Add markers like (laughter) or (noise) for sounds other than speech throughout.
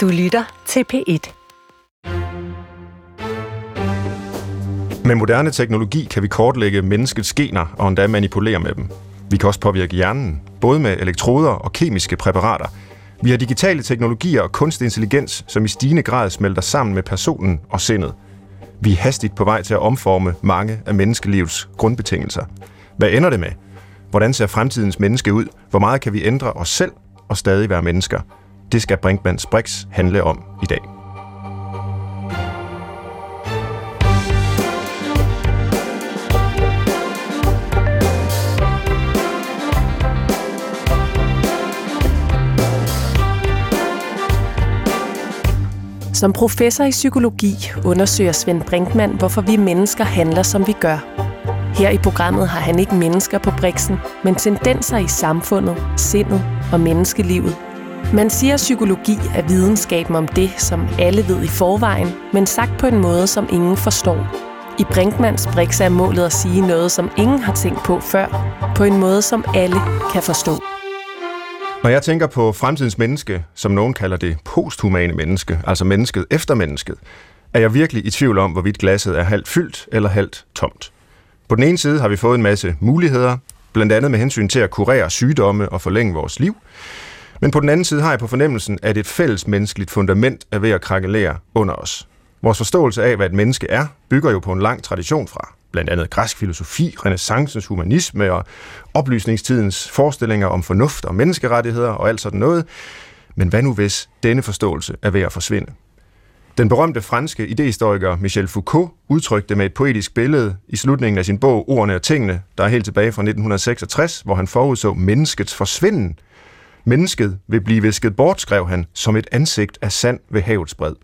Du lytter til P1. Med moderne teknologi kan vi kortlægge menneskets gener og endda manipulere med dem. Vi kan også påvirke hjernen, både med elektroder og kemiske præparater. Vi har digitale teknologier og kunstig intelligens, som i stigende grad smelter sammen med personen og sindet. Vi er hastigt på vej til at omforme mange af menneskelivets grundbetingelser. Hvad ender det med? Hvordan ser fremtidens menneske ud? Hvor meget kan vi ændre os selv og stadig være mennesker? Det skal Brinkmanns Brix handle om i dag. Som professor i psykologi undersøger Svend Brinkmann, hvorfor vi mennesker handler, som vi gør. Her i programmet har han ikke mennesker på briksen, men tendenser i samfundet, sindet og menneskelivet. Man siger, at psykologi er videnskaben om det, som alle ved i forvejen, men sagt på en måde, som ingen forstår. I Brinkmans Brix er målet at sige noget, som ingen har tænkt på før, på en måde, som alle kan forstå. Når jeg tænker på fremtidens menneske, som nogen kalder det posthumane menneske, altså mennesket efter mennesket, er jeg virkelig i tvivl om, hvorvidt glasset er halvt fyldt eller halvt tomt. På den ene side har vi fået en masse muligheder, blandt andet med hensyn til at kurere sygdomme og forlænge vores liv. Men på den anden side har jeg på fornemmelsen, at et fælles menneskeligt fundament er ved at krakkelere under os. Vores forståelse af, hvad et menneske er, bygger jo på en lang tradition fra blandt andet græsk filosofi, renaissancens humanisme og oplysningstidens forestillinger om fornuft og menneskerettigheder og alt sådan noget. Men hvad nu hvis denne forståelse er ved at forsvinde? Den berømte franske idehistoriker Michel Foucault udtrykte med et poetisk billede i slutningen af sin bog Ordene og tingene, der er helt tilbage fra 1966, hvor han forudså menneskets forsvinden. Mennesket vil blive visket bort, skrev han, som et ansigt af sand ved havets bred.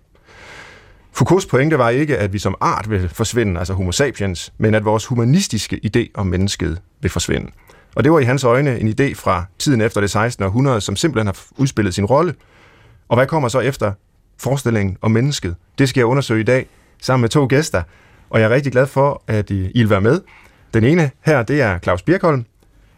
Foucaults pointe var ikke, at vi som art vil forsvinde, altså homo sapiens, men at vores humanistiske idé om mennesket vil forsvinde. Og det var i hans øjne en idé fra tiden efter det 16. århundrede, som simpelthen har udspillet sin rolle. Og hvad kommer så efter forestillingen om mennesket? Det skal jeg undersøge i dag sammen med to gæster, og jeg er rigtig glad for, at I vil være med. Den ene her, det er Claus Birkholm.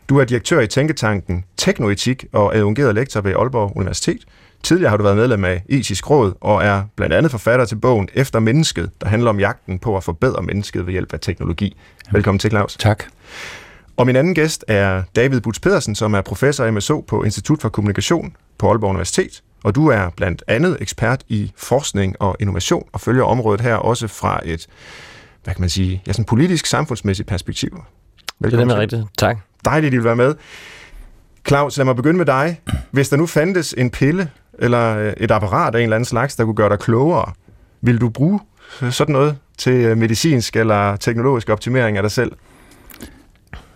Du er direktør i Tænketanken Teknoetik og adjungeret lektor ved Aalborg Universitet. Tidligere har du været medlem af Etisk Råd og er blandt andet forfatter til bogen Efter Mennesket, der handler om jagten på at forbedre mennesket ved hjælp af teknologi. Velkommen til, Claus. Tak. Og min anden gæst er David Butz Pedersen, som er professor i MSO på Institut for Kommunikation på Aalborg Universitet. Og du er blandt andet ekspert i forskning og innovation og følger området her også fra et, hvad kan man sige, ja, sådan politisk samfundsmæssigt perspektiv. Velkommen det er rigtigt. Tak. Dejligt, at I vil være med. Claus, lad mig begynde med dig. Hvis der nu fandtes en pille eller øh, et apparat af en eller anden slags, der kunne gøre dig klogere, vil du bruge sådan noget til øh, medicinsk eller teknologisk optimering af dig selv?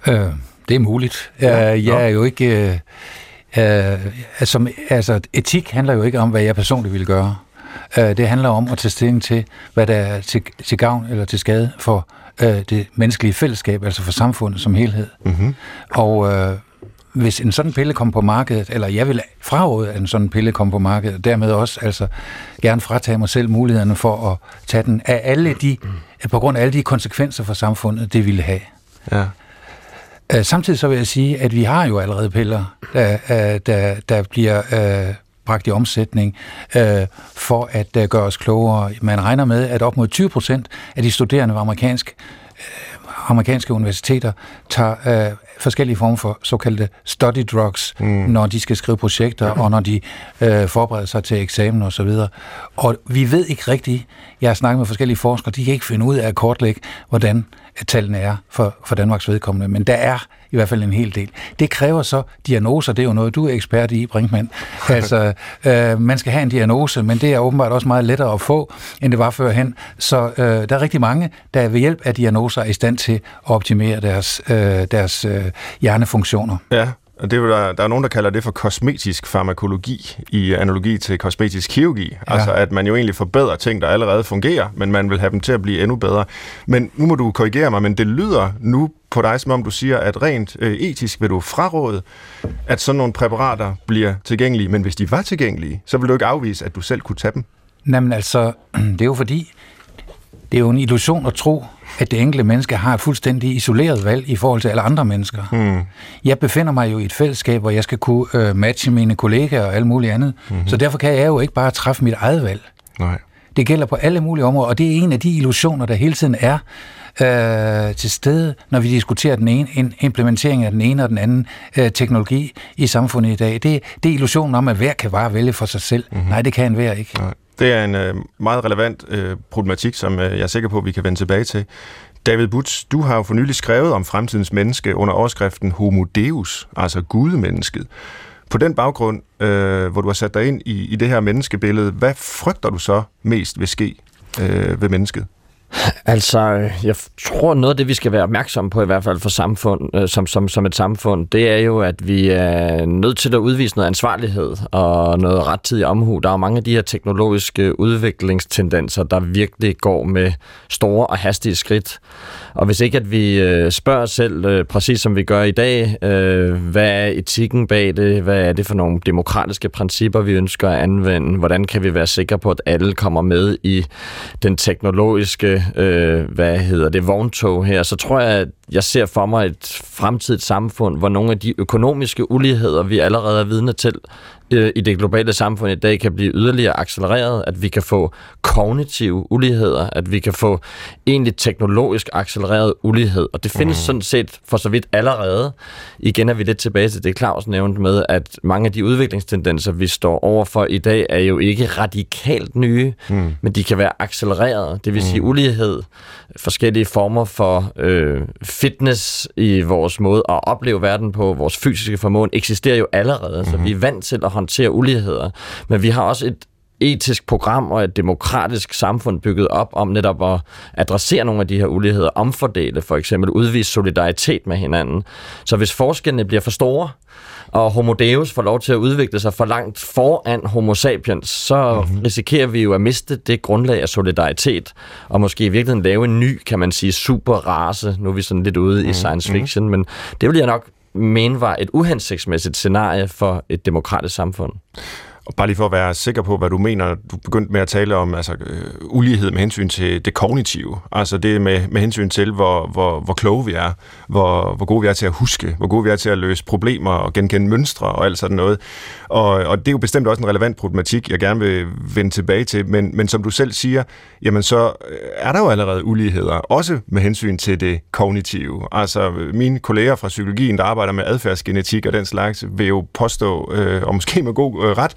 Øh, det er muligt. Ja, jeg er jo ikke... Uh, uh, altså, altså, etik handler jo ikke om, hvad jeg personligt vil gøre. Uh, det handler om at tage stilling til, hvad der er til, til gavn eller til skade for uh, det menneskelige fællesskab, altså for samfundet som helhed. Mm-hmm. Og uh, hvis en sådan pille kommer på markedet, eller jeg vil fraråde, at en sådan pille kommer på markedet, og dermed også altså, gerne fratage mig selv mulighederne for at tage den af alle de, på grund af alle de konsekvenser for samfundet, det ville have. Ja. Uh, samtidig så vil jeg sige, at vi har jo allerede piller, der, uh, der, der bliver uh, bragt i omsætning uh, for at uh, gøre os klogere. Man regner med, at op mod 20 procent af de studerende ved amerikansk amerikanske universiteter tager øh, forskellige former for såkaldte study drugs, mm. når de skal skrive projekter, og når de øh, forbereder sig til eksamen osv. Og, og vi ved ikke rigtigt, jeg har snakket med forskellige forskere, de kan ikke finde ud af at kortlægge, hvordan tallene er for, for Danmarks vedkommende, men der er i hvert fald en hel del. Det kræver så diagnoser, det er jo noget, du er ekspert i, Brinkmann. (laughs) Altså, øh, man skal have en diagnose, men det er åbenbart også meget lettere at få, end det var førhen. Så øh, der er rigtig mange, der ved hjælp af diagnoser er i stand til at optimere deres, øh, deres øh, hjernefunktioner. Ja, og det er der, der er nogen, der kalder det for kosmetisk farmakologi i analogi til kosmetisk kirurgi. Ja. Altså at man jo egentlig forbedrer ting, der allerede fungerer, men man vil have dem til at blive endnu bedre. Men nu må du korrigere mig, men det lyder nu på dig, som om du siger, at rent øh, etisk vil du fraråde, at sådan nogle præparater bliver tilgængelige. Men hvis de var tilgængelige, så vil du ikke afvise, at du selv kunne tage dem. Jamen altså, (clears throat) det er jo fordi, det er jo en illusion at tro, at det enkelte menneske har et fuldstændig isoleret valg i forhold til alle andre mennesker. Mm. Jeg befinder mig jo i et fællesskab, hvor jeg skal kunne øh, matche mine kollegaer og alt muligt andet. Mm-hmm. Så derfor kan jeg jo ikke bare træffe mit eget valg. Nej. Det gælder på alle mulige områder, og det er en af de illusioner, der hele tiden er øh, til stede, når vi diskuterer den ene, en implementering af den ene og den anden øh, teknologi i samfundet i dag. Det, det er illusionen om, at hver kan bare vælge for sig selv. Mm-hmm. Nej, det kan hver ikke. Nej. Det er en øh, meget relevant øh, problematik, som øh, jeg er sikker på, at vi kan vende tilbage til. David Butz, du har jo for nylig skrevet om fremtidens menneske under overskriften Homo Deus, altså gudemennesket. På den baggrund, øh, hvor du har sat dig ind i, i det her menneskebillede, hvad frygter du så mest vil ske øh, ved mennesket? Altså, øh, jeg tror noget af det, vi skal være opmærksomme på, i hvert fald for samfund, øh, som, som, som et samfund, det er jo, at vi er nødt til at udvise noget ansvarlighed og noget rettidig omhu. Der er mange af de her teknologiske udviklingstendenser, der virkelig går med store og hastige skridt. Og hvis ikke at vi øh, spørger os selv, øh, præcis som vi gør i dag, øh, hvad er etikken bag det? Hvad er det for nogle demokratiske principper, vi ønsker at anvende? Hvordan kan vi være sikre på, at alle kommer med i den teknologiske, øh, hvad hedder det, vogntog her? Så tror jeg, at jeg ser for mig et fremtidigt samfund, hvor nogle af de økonomiske uligheder, vi allerede er vidne til, øh, i det globale samfund i dag kan blive yderligere accelereret, at vi kan få kognitive uligheder, at vi kan få egentlig teknologisk accelereret ulighed. Og det findes mm. sådan set for så vidt allerede. Igen er vi lidt tilbage til det, Claus nævnte med, at mange af de udviklingstendenser, vi står overfor i dag, er jo ikke radikalt nye, mm. men de kan være accelereret. Det vil sige mm. ulighed, forskellige former for øh, fitness i vores måde at opleve verden på, vores fysiske formåen, eksisterer jo allerede, mm. så vi er vant til at håndtere uligheder. Men vi har også et etisk program og et demokratisk samfund bygget op om netop at adressere nogle af de her uligheder, omfordele for eksempel, udvise solidaritet med hinanden. Så hvis forskellene bliver for store, og Homo Deus får lov til at udvikle sig for langt foran Homo sapiens, så mm-hmm. risikerer vi jo at miste det grundlag af solidaritet, og måske i virkeligheden lave en ny, kan man sige, superrace. Nu er vi sådan lidt ude mm-hmm. i mhm. science fiction, men det vil jeg nok mene var et uhensigtsmæssigt scenarie for et demokratisk samfund. Og bare lige for at være sikker på, hvad du mener, du begyndte med at tale om altså, øh, ulighed med hensyn til det kognitive. Altså det med, med hensyn til, hvor, hvor, hvor kloge vi er, hvor, hvor gode vi er til at huske, hvor gode vi er til at løse problemer og genkende mønstre og alt sådan noget. Og, og det er jo bestemt også en relevant problematik, jeg gerne vil vende tilbage til. Men, men som du selv siger, jamen så øh, er der jo allerede uligheder, også med hensyn til det kognitive. Altså mine kolleger fra psykologien, der arbejder med adfærdsgenetik og den slags, vil jo påstå, øh, og måske med god øh, ret,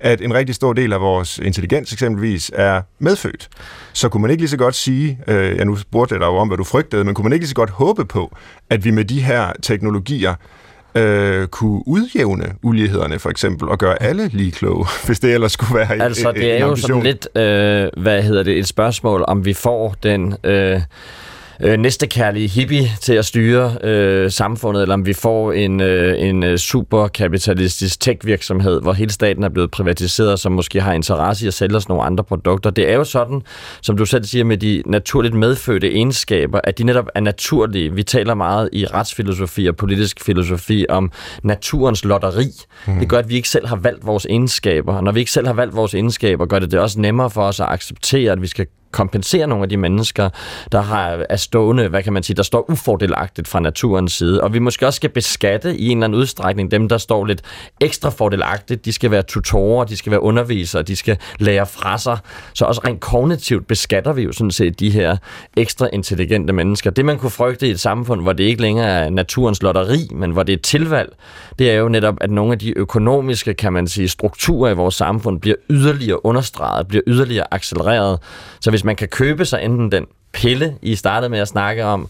at en rigtig stor del af vores intelligens eksempelvis er medfødt. Så kunne man ikke lige så godt sige, øh, ja nu spurgte jeg dig jo om, hvad du frygtede, men kunne man ikke lige så godt håbe på, at vi med de her teknologier øh, kunne udjævne ulighederne for eksempel, og gøre alle lige kloge, (laughs) hvis det ellers skulle være Altså det er jo sådan lidt, øh, hvad hedder det, et spørgsmål, om vi får den... Øh, øh, næstekærlige hippie til at styre øh, samfundet, eller om vi får en, øh, en øh, superkapitalistisk tech-virksomhed, hvor hele staten er blevet privatiseret, som måske har interesse i at sælge os nogle andre produkter. Det er jo sådan, som du selv siger, med de naturligt medfødte egenskaber, at de netop er naturlige. Vi taler meget i retsfilosofi og politisk filosofi om naturens lotteri. Mm. Det gør, at vi ikke selv har valgt vores egenskaber. Og når vi ikke selv har valgt vores egenskaber, gør det det også nemmere for os at acceptere, at vi skal kompensere nogle af de mennesker, der har, er stående, hvad kan man sige, der står ufordelagtigt fra naturens side. Og vi måske også skal beskatte i en eller anden udstrækning dem, der står lidt ekstra fordelagtigt. De skal være tutorer, de skal være undervisere, de skal lære fra sig. Så også rent kognitivt beskatter vi jo sådan set de her ekstra intelligente mennesker. Det man kunne frygte i et samfund, hvor det ikke længere er naturens lotteri, men hvor det er tilvalg, det er jo netop, at nogle af de økonomiske, kan man sige, strukturer i vores samfund bliver yderligere understreget, bliver yderligere accelereret. Så hvis man kan købe sig enten den pille, I startede med at snakke om,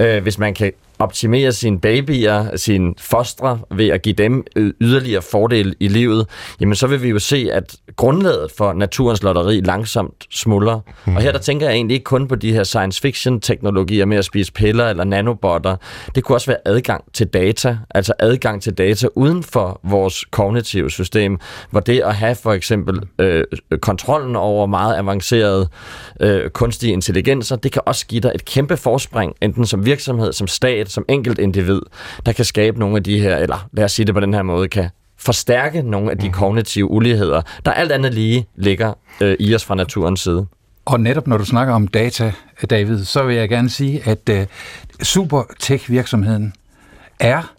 øh, hvis man kan optimere sine babyer, sine fostre, ved at give dem yderligere fordel i livet, jamen så vil vi jo se, at grundlaget for naturens lotteri langsomt smuldrer. Mm. Og her der tænker jeg egentlig ikke kun på de her science fiction teknologier med at spise piller eller nanobotter. Det kunne også være adgang til data, altså adgang til data uden for vores kognitive system, hvor det at have for eksempel øh, kontrollen over meget avancerede øh, kunstige intelligenser, det kan også give dig et kæmpe forspring, enten som virksomhed, som stat, som enkelt individ, der kan skabe nogle af de her, eller lad os sige det på den her måde, kan forstærke nogle af de mhm. kognitive uligheder, der alt andet lige ligger øh, i os fra naturens side. Og netop når du snakker om data, David, så vil jeg gerne sige, at uh, super tech-virksomheden er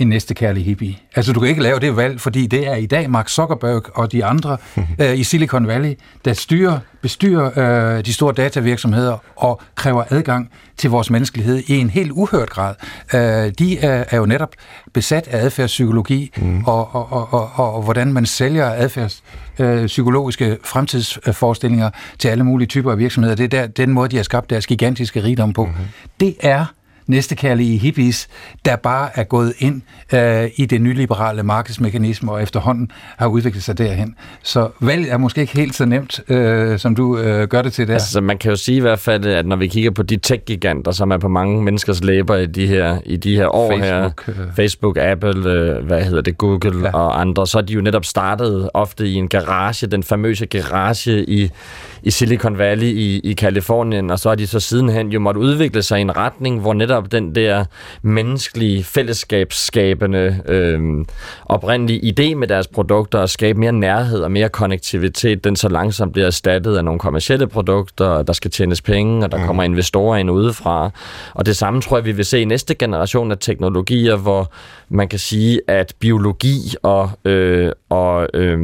en næstekærlig hippie. Altså, du kan ikke lave det valg, fordi det er i dag Mark Zuckerberg og de andre øh, i Silicon Valley, der styrer, bestyrer øh, de store datavirksomheder og kræver adgang til vores menneskelighed i en helt uhørt grad. Øh, de er, er jo netop besat af adfærdspsykologi mm. og, og, og, og, og, og hvordan man sælger adfærdspsykologiske øh, fremtidsforestillinger til alle mulige typer af virksomheder. Det er der, den måde, de har skabt deres gigantiske rigdom på. Mm. Det er næstekærlige hippies, der bare er gået ind øh, i det nyliberale markedsmekanisme og efterhånden har udviklet sig derhen. Så valget er måske ikke helt så nemt, øh, som du øh, gør det til der. Altså, man kan jo sige i hvert fald, at når vi kigger på de tech-giganter, som er på mange menneskers læber i de her, i de her år Facebook, her, øh. Facebook, Apple, øh, hvad hedder det, Google ja. og andre, så er de jo netop startet ofte i en garage, den famøse garage i, i Silicon Valley i, i Kalifornien, og så har de så sidenhen jo måtte udvikle sig i en retning, hvor netop den der menneskelige, fællesskabsskabende, øh, oprindelige idé med deres produkter, at skabe mere nærhed og mere konnektivitet, den så langsomt bliver erstattet af nogle kommersielle produkter, der skal tjenes penge, og der mm. kommer investorer ind udefra. Og det samme tror jeg, vi vil se i næste generation af teknologier, hvor man kan sige, at biologi og, øh, og øh,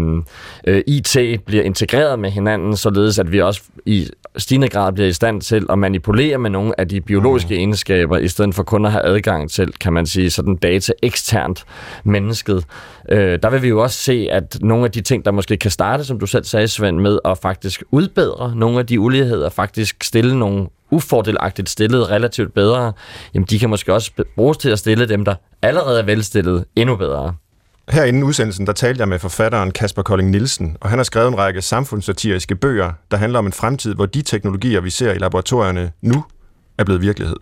øh, IT bliver integreret med hinanden, således at vi også i stigende grad bliver i stand til at manipulere med nogle af de biologiske mm. egenskaber, i stedet for kun at have adgang til, kan man sige, sådan data eksternt mennesket. Øh, der vil vi jo også se, at nogle af de ting, der måske kan starte, som du selv sagde, Svend, med at faktisk udbedre nogle af de uligheder, faktisk stille nogle ufordelagtigt stillet relativt bedre, jamen de kan måske også bruges til at stille dem, der allerede er velstillet, endnu bedre. Her inden udsendelsen, der talte jeg med forfatteren Kasper Kolding Nielsen, og han har skrevet en række samfundssatiriske bøger, der handler om en fremtid, hvor de teknologier, vi ser i laboratorierne nu, er blevet virkelighed.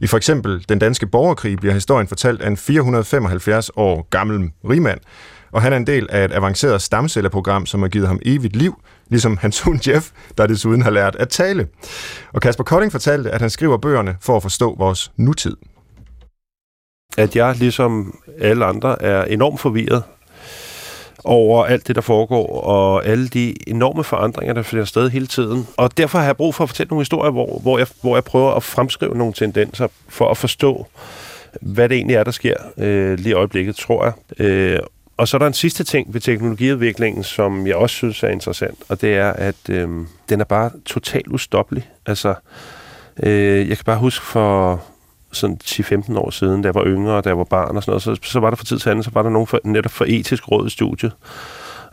I for eksempel Den Danske Borgerkrig bliver historien fortalt af en 475 år gammel rigmand, og han er en del af et avanceret stamcelleprogram, som har givet ham evigt liv, ligesom hans søn Jeff, der desuden har lært at tale. Og Kasper Kolding fortalte, at han skriver bøgerne for at forstå vores nutid at jeg ligesom alle andre er enormt forvirret over alt det, der foregår, og alle de enorme forandringer, der finder sted hele tiden. Og derfor har jeg brug for at fortælle nogle historier, hvor, hvor, jeg, hvor jeg prøver at fremskrive nogle tendenser, for at forstå, hvad det egentlig er, der sker øh, lige i øjeblikket, tror jeg. Øh, og så er der en sidste ting ved teknologiudviklingen, som jeg også synes er interessant, og det er, at øh, den er bare totalt ustoppelig. Altså, øh, jeg kan bare huske for sådan 10-15 år siden, da jeg var yngre, da jeg var barn og sådan noget, så, så var der for tid til anden, så var der nogen for, netop for etisk råd i studiet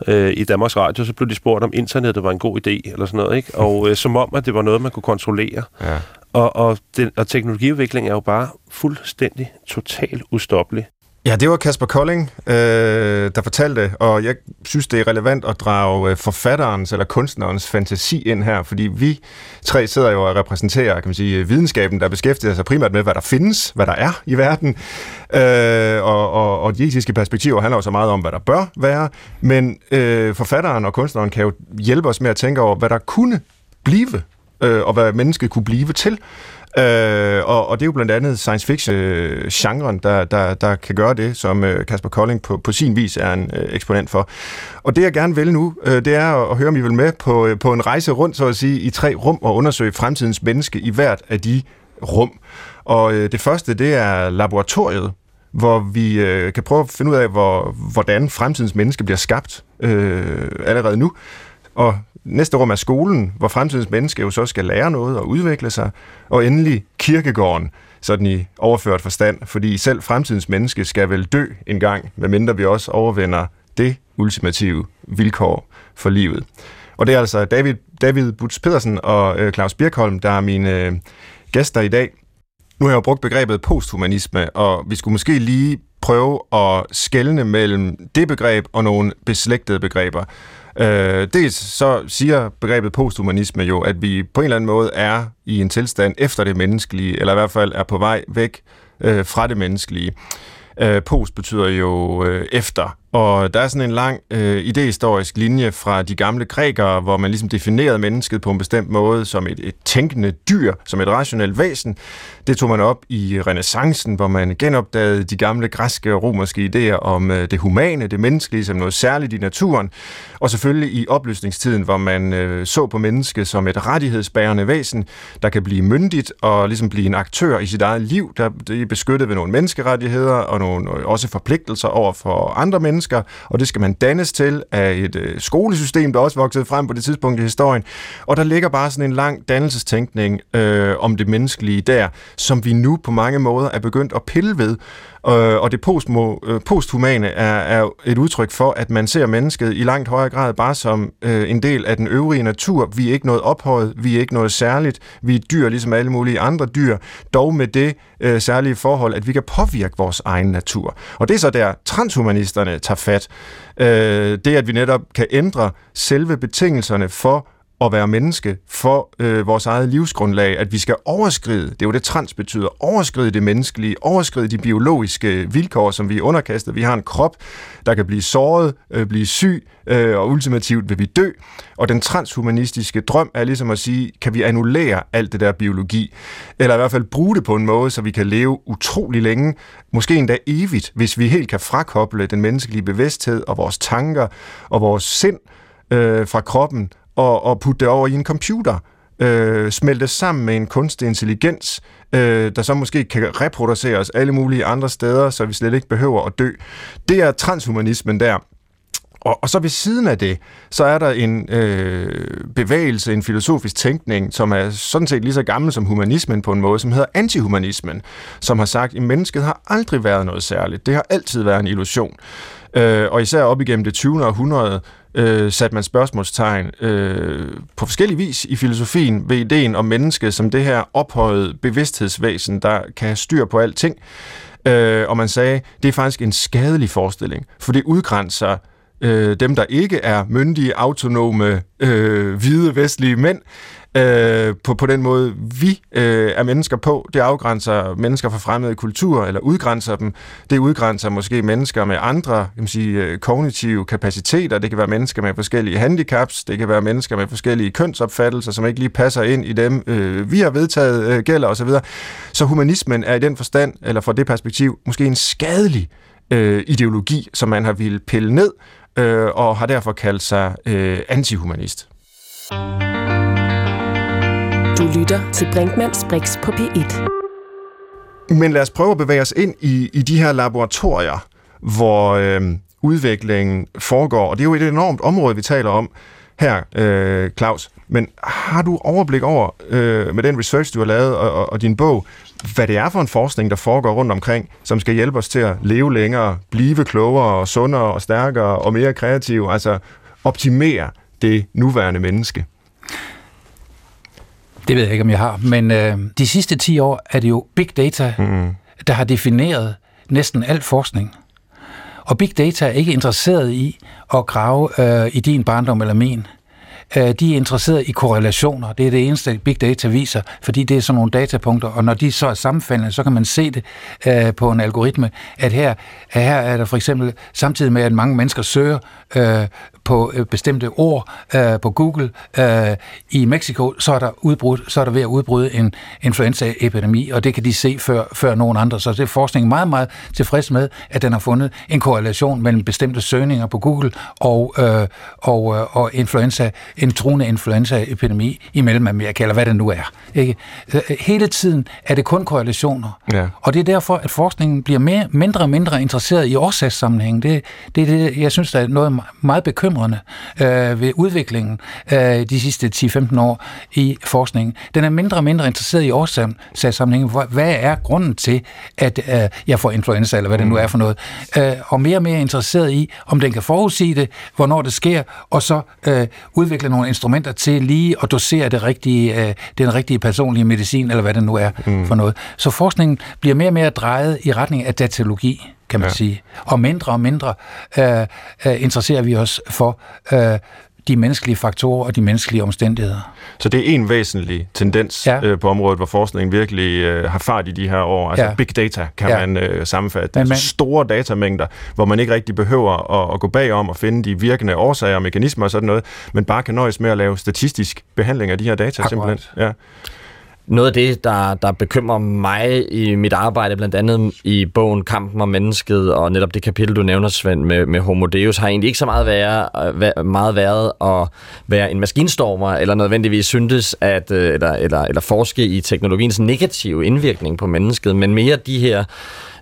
øh, i Danmarks Radio, så blev de spurgt, om internettet var en god idé, eller sådan noget, ikke? Og (laughs) øh, som om, at det var noget, man kunne kontrollere. Ja. Og, og, den, og teknologiudvikling er jo bare fuldstændig, totalt ustoppelig. Ja, det var Kasper Kolding, øh, der fortalte, og jeg synes, det er relevant at drage øh, forfatterens eller kunstnerens fantasi ind her, fordi vi tre sidder jo og repræsenterer kan man sige, videnskaben, der beskæftiger sig primært med, hvad der findes, hvad der er i verden, øh, og, og, og de etiske perspektiver handler jo så meget om, hvad der bør være, men øh, forfatteren og kunstneren kan jo hjælpe os med at tænke over, hvad der kunne blive, øh, og hvad mennesket kunne blive til. Øh, og, og det er jo blandt andet science fiction-genren, øh, der, der, der kan gøre det, som øh, Kasper Kolding på, på sin vis er en øh, eksponent for. Og det jeg gerne vil nu, øh, det er at, høre, om I vil med på, øh, på en rejse rundt, så at sige, i tre rum og undersøge fremtidens menneske i hvert af de rum. Og øh, det første, det er laboratoriet, hvor vi øh, kan prøve at finde ud af, hvor, hvordan fremtidens menneske bliver skabt øh, allerede nu. Og Næste rum er skolen, hvor fremtidens menneske jo så skal lære noget og udvikle sig. Og endelig kirkegården, sådan i overført forstand, fordi selv fremtidens menneske skal vel dø en gang, medmindre vi også overvinder det ultimative vilkår for livet. Og det er altså David, David Butz Pedersen og øh, Claus Birkholm, der er mine øh, gæster i dag. Nu har jeg jo brugt begrebet posthumanisme, og vi skulle måske lige prøve at skelne mellem det begreb og nogle beslægtede begreber. Øh, dels så siger begrebet posthumanisme jo, at vi på en eller anden måde er i en tilstand efter det menneskelige, eller i hvert fald er på vej væk øh, fra det menneskelige. Øh, post betyder jo øh, efter og der er sådan en lang øh, idehistorisk linje fra de gamle grækere, hvor man ligesom definerede mennesket på en bestemt måde som et, et tænkende dyr, som et rationelt væsen. Det tog man op i renaissancen, hvor man genopdagede de gamle græske og romerske idéer om øh, det humane, det menneskelige, som noget særligt i naturen. Og selvfølgelig i oplysningstiden, hvor man øh, så på mennesket som et rettighedsbærende væsen, der kan blive myndigt og ligesom blive en aktør i sit eget liv, der er beskyttet ved nogle menneskerettigheder og nogle øh, også forpligtelser over for andre mennesker, og det skal man dannes til af et øh, skolesystem, der også voksede frem på det tidspunkt i historien. Og der ligger bare sådan en lang dannelsestænkning øh, om det menneskelige der, som vi nu på mange måder er begyndt at pille ved. Øh, og det postmo, øh, posthumane er, er et udtryk for, at man ser mennesket i langt højere grad bare som øh, en del af den øvrige natur. Vi er ikke noget ophøjet, vi er ikke noget særligt, vi er dyr ligesom alle mulige andre dyr, dog med det øh, særlige forhold, at vi kan påvirke vores egen natur. Og det er så der transhumanisterne tager fat. Øh, det at vi netop kan ændre selve betingelserne for at være menneske for øh, vores eget livsgrundlag, at vi skal overskride, det er jo det trans betyder, overskride det menneskelige, overskride de biologiske vilkår, som vi er underkastet. Vi har en krop, der kan blive såret, øh, blive syg, øh, og ultimativt vil vi dø. Og den transhumanistiske drøm er ligesom at sige, kan vi annullere alt det der biologi, eller i hvert fald bruge det på en måde, så vi kan leve utrolig længe, måske endda evigt, hvis vi helt kan frakoble den menneskelige bevidsthed og vores tanker og vores sind øh, fra kroppen og, og putte det over i en computer, øh, smelte sammen med en kunstig intelligens, øh, der så måske kan reproduceres alle mulige andre steder, så vi slet ikke behøver at dø. Det er transhumanismen der. Og, og så ved siden af det, så er der en øh, bevægelse, en filosofisk tænkning, som er sådan set lige så gammel som humanismen på en måde, som hedder antihumanismen, som har sagt, at mennesket har aldrig været noget særligt. Det har altid været en illusion. Øh, og især op igennem det 20. århundrede øh, satte man spørgsmålstegn øh, på forskellige vis i filosofien ved ideen om mennesket som det her ophøjet bevidsthedsvæsen, der kan have styr på alting. Øh, og man sagde, det er faktisk en skadelig forestilling, for det udgrænser øh, dem, der ikke er myndige, autonome, øh, hvide, vestlige mænd, øh, på, på den måde, vi øh, er mennesker på. Det afgrænser mennesker fra fremmede kulturer, eller udgrænser dem. Det udgrænser måske mennesker med andre kan man sige, øh, kognitive kapaciteter. Det kan være mennesker med forskellige handicaps. Det kan være mennesker med forskellige kønsopfattelser, som ikke lige passer ind i dem, øh, vi har vedtaget øh, gælder osv. Så humanismen er i den forstand, eller fra det perspektiv, måske en skadelig øh, ideologi, som man har ville pille ned, øh, og har derfor kaldt sig øh, antihumanist. Du lytter til Brinkmanns Brix på P1. Men lad os prøve at bevæge os ind i, i de her laboratorier, hvor øh, udviklingen foregår. Og det er jo et enormt område, vi taler om her, øh, Claus. Men har du overblik over, øh, med den research, du har lavet, og, og, og din bog, hvad det er for en forskning, der foregår rundt omkring, som skal hjælpe os til at leve længere, blive klogere og sundere og stærkere og mere kreative, altså optimere det nuværende menneske? Det ved jeg ikke, om jeg har, men øh, de sidste 10 år er det jo big data, mm. der har defineret næsten al forskning. Og big data er ikke interesseret i at grave øh, i din barndom eller min. Øh, de er interesseret i korrelationer. Det er det eneste, big data viser, fordi det er sådan nogle datapunkter, og når de så er sammenfaldende, så kan man se det øh, på en algoritme, at her, her er der for eksempel, samtidig med, at mange mennesker søger øh, på øh, bestemte ord øh, på Google øh, i Mexico, så er der udbrud, så er der ved at udbryde en influenzaepidemi, og det kan de se før, før nogen andre. Så det er forskningen meget, meget tilfreds med, at den har fundet en korrelation mellem bestemte søgninger på Google og, øh, og, øh, og influenza, en truende influenzaepidemi i Mellemamerika, eller hvad det nu er. Ikke? Hele tiden er det kun korrelationer. Ja. Og det er derfor, at forskningen bliver mere, mindre og mindre interesseret i årsagssammenhæng. Det, det er det, jeg synes, der er noget meget bekymrende øh, ved udviklingen øh, de sidste 10-15 år i forskningen. Den er mindre og mindre interesseret i årsagssammenhæng. Hvad er grunden til, at øh, jeg får influenza, eller hvad det nu er for noget? Øh, og mere og mere interesseret i, om den kan forudsige det, hvornår det sker, og så øh, udvikle nogle instrumenter til lige at dosere det rigtige, øh, den rigtige personlige medicin, eller hvad det nu er mm. for noget. Så forskningen bliver mere og mere drejet i retning af datalogi kan man ja. sige. Og mindre og mindre øh, øh, interesserer vi os for øh, de menneskelige faktorer og de menneskelige omstændigheder. Så det er en væsentlig tendens ja. øh, på området, hvor forskningen virkelig øh, har fart i de her år. Altså ja. big data kan ja. man øh, sammenfatte. Men, man, Store datamængder, hvor man ikke rigtig behøver at, at gå bagom og finde de virkende årsager og mekanismer og sådan noget, men bare kan nøjes med at lave statistisk behandling af de her data Akkurat. simpelthen. Ja. Noget af det, der, der bekymrer mig i mit arbejde, blandt andet i bogen Kampen om mennesket, og netop det kapitel, du nævner, Svend, med, med Homo Deus, har egentlig ikke så meget, være, meget været at være en maskinstormer, eller nødvendigvis syntes, at, øh, eller, eller, eller forske i teknologiens negative indvirkning på mennesket, men mere de her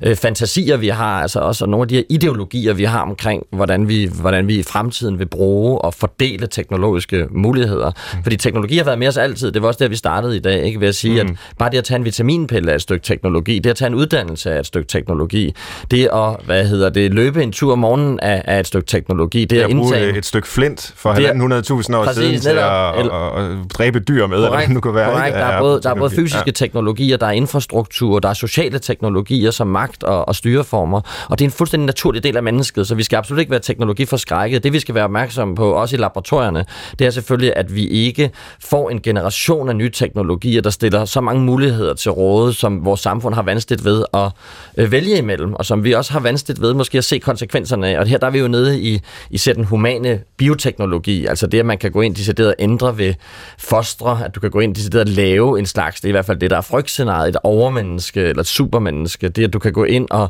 øh, fantasier, vi har, altså også nogle af de her ideologier, vi har omkring, hvordan vi, hvordan vi i fremtiden vil bruge og fordele teknologiske muligheder. Mm. Fordi teknologi har været med os altid. Det var også der, vi startede i dag, ikke? ved at sige, mm. at bare det at tage en vitaminpille er et stykke teknologi, det at tage en uddannelse er et stykke teknologi, det at, hvad hedder det, løbe en tur om morgenen er, er et stykke teknologi, det, det at indtage... et stykke flint for 1.500 år præcis, siden til at, at, at, dræbe dyr med, korrekt, eller nu kunne være. Korrekt? Der, er både, der er både fysiske ja. teknologier, der er infrastruktur, der er sociale teknologier, som magt og, og styreformer. Og det er en fuldstændig naturlig del af mennesket, så vi skal absolut ikke være teknologiforskrækket. Det vi skal være opmærksomme på, også i laboratorierne, det er selvfølgelig, at vi ikke får en generation af nye teknologier, der stiller så mange muligheder til råde, som vores samfund har vanskeligt ved at øh, vælge imellem, og som vi også har vanskeligt ved måske at se konsekvenserne af. Og her der er vi jo nede i, i den humane bioteknologi, altså det, at man kan gå ind decideret og ændre ved fostre, at du kan gå ind decideret og lave en slags, det er i hvert fald det, der er frygtscenariet, et overmenneske eller et supermenneske, det at du kan gå ind og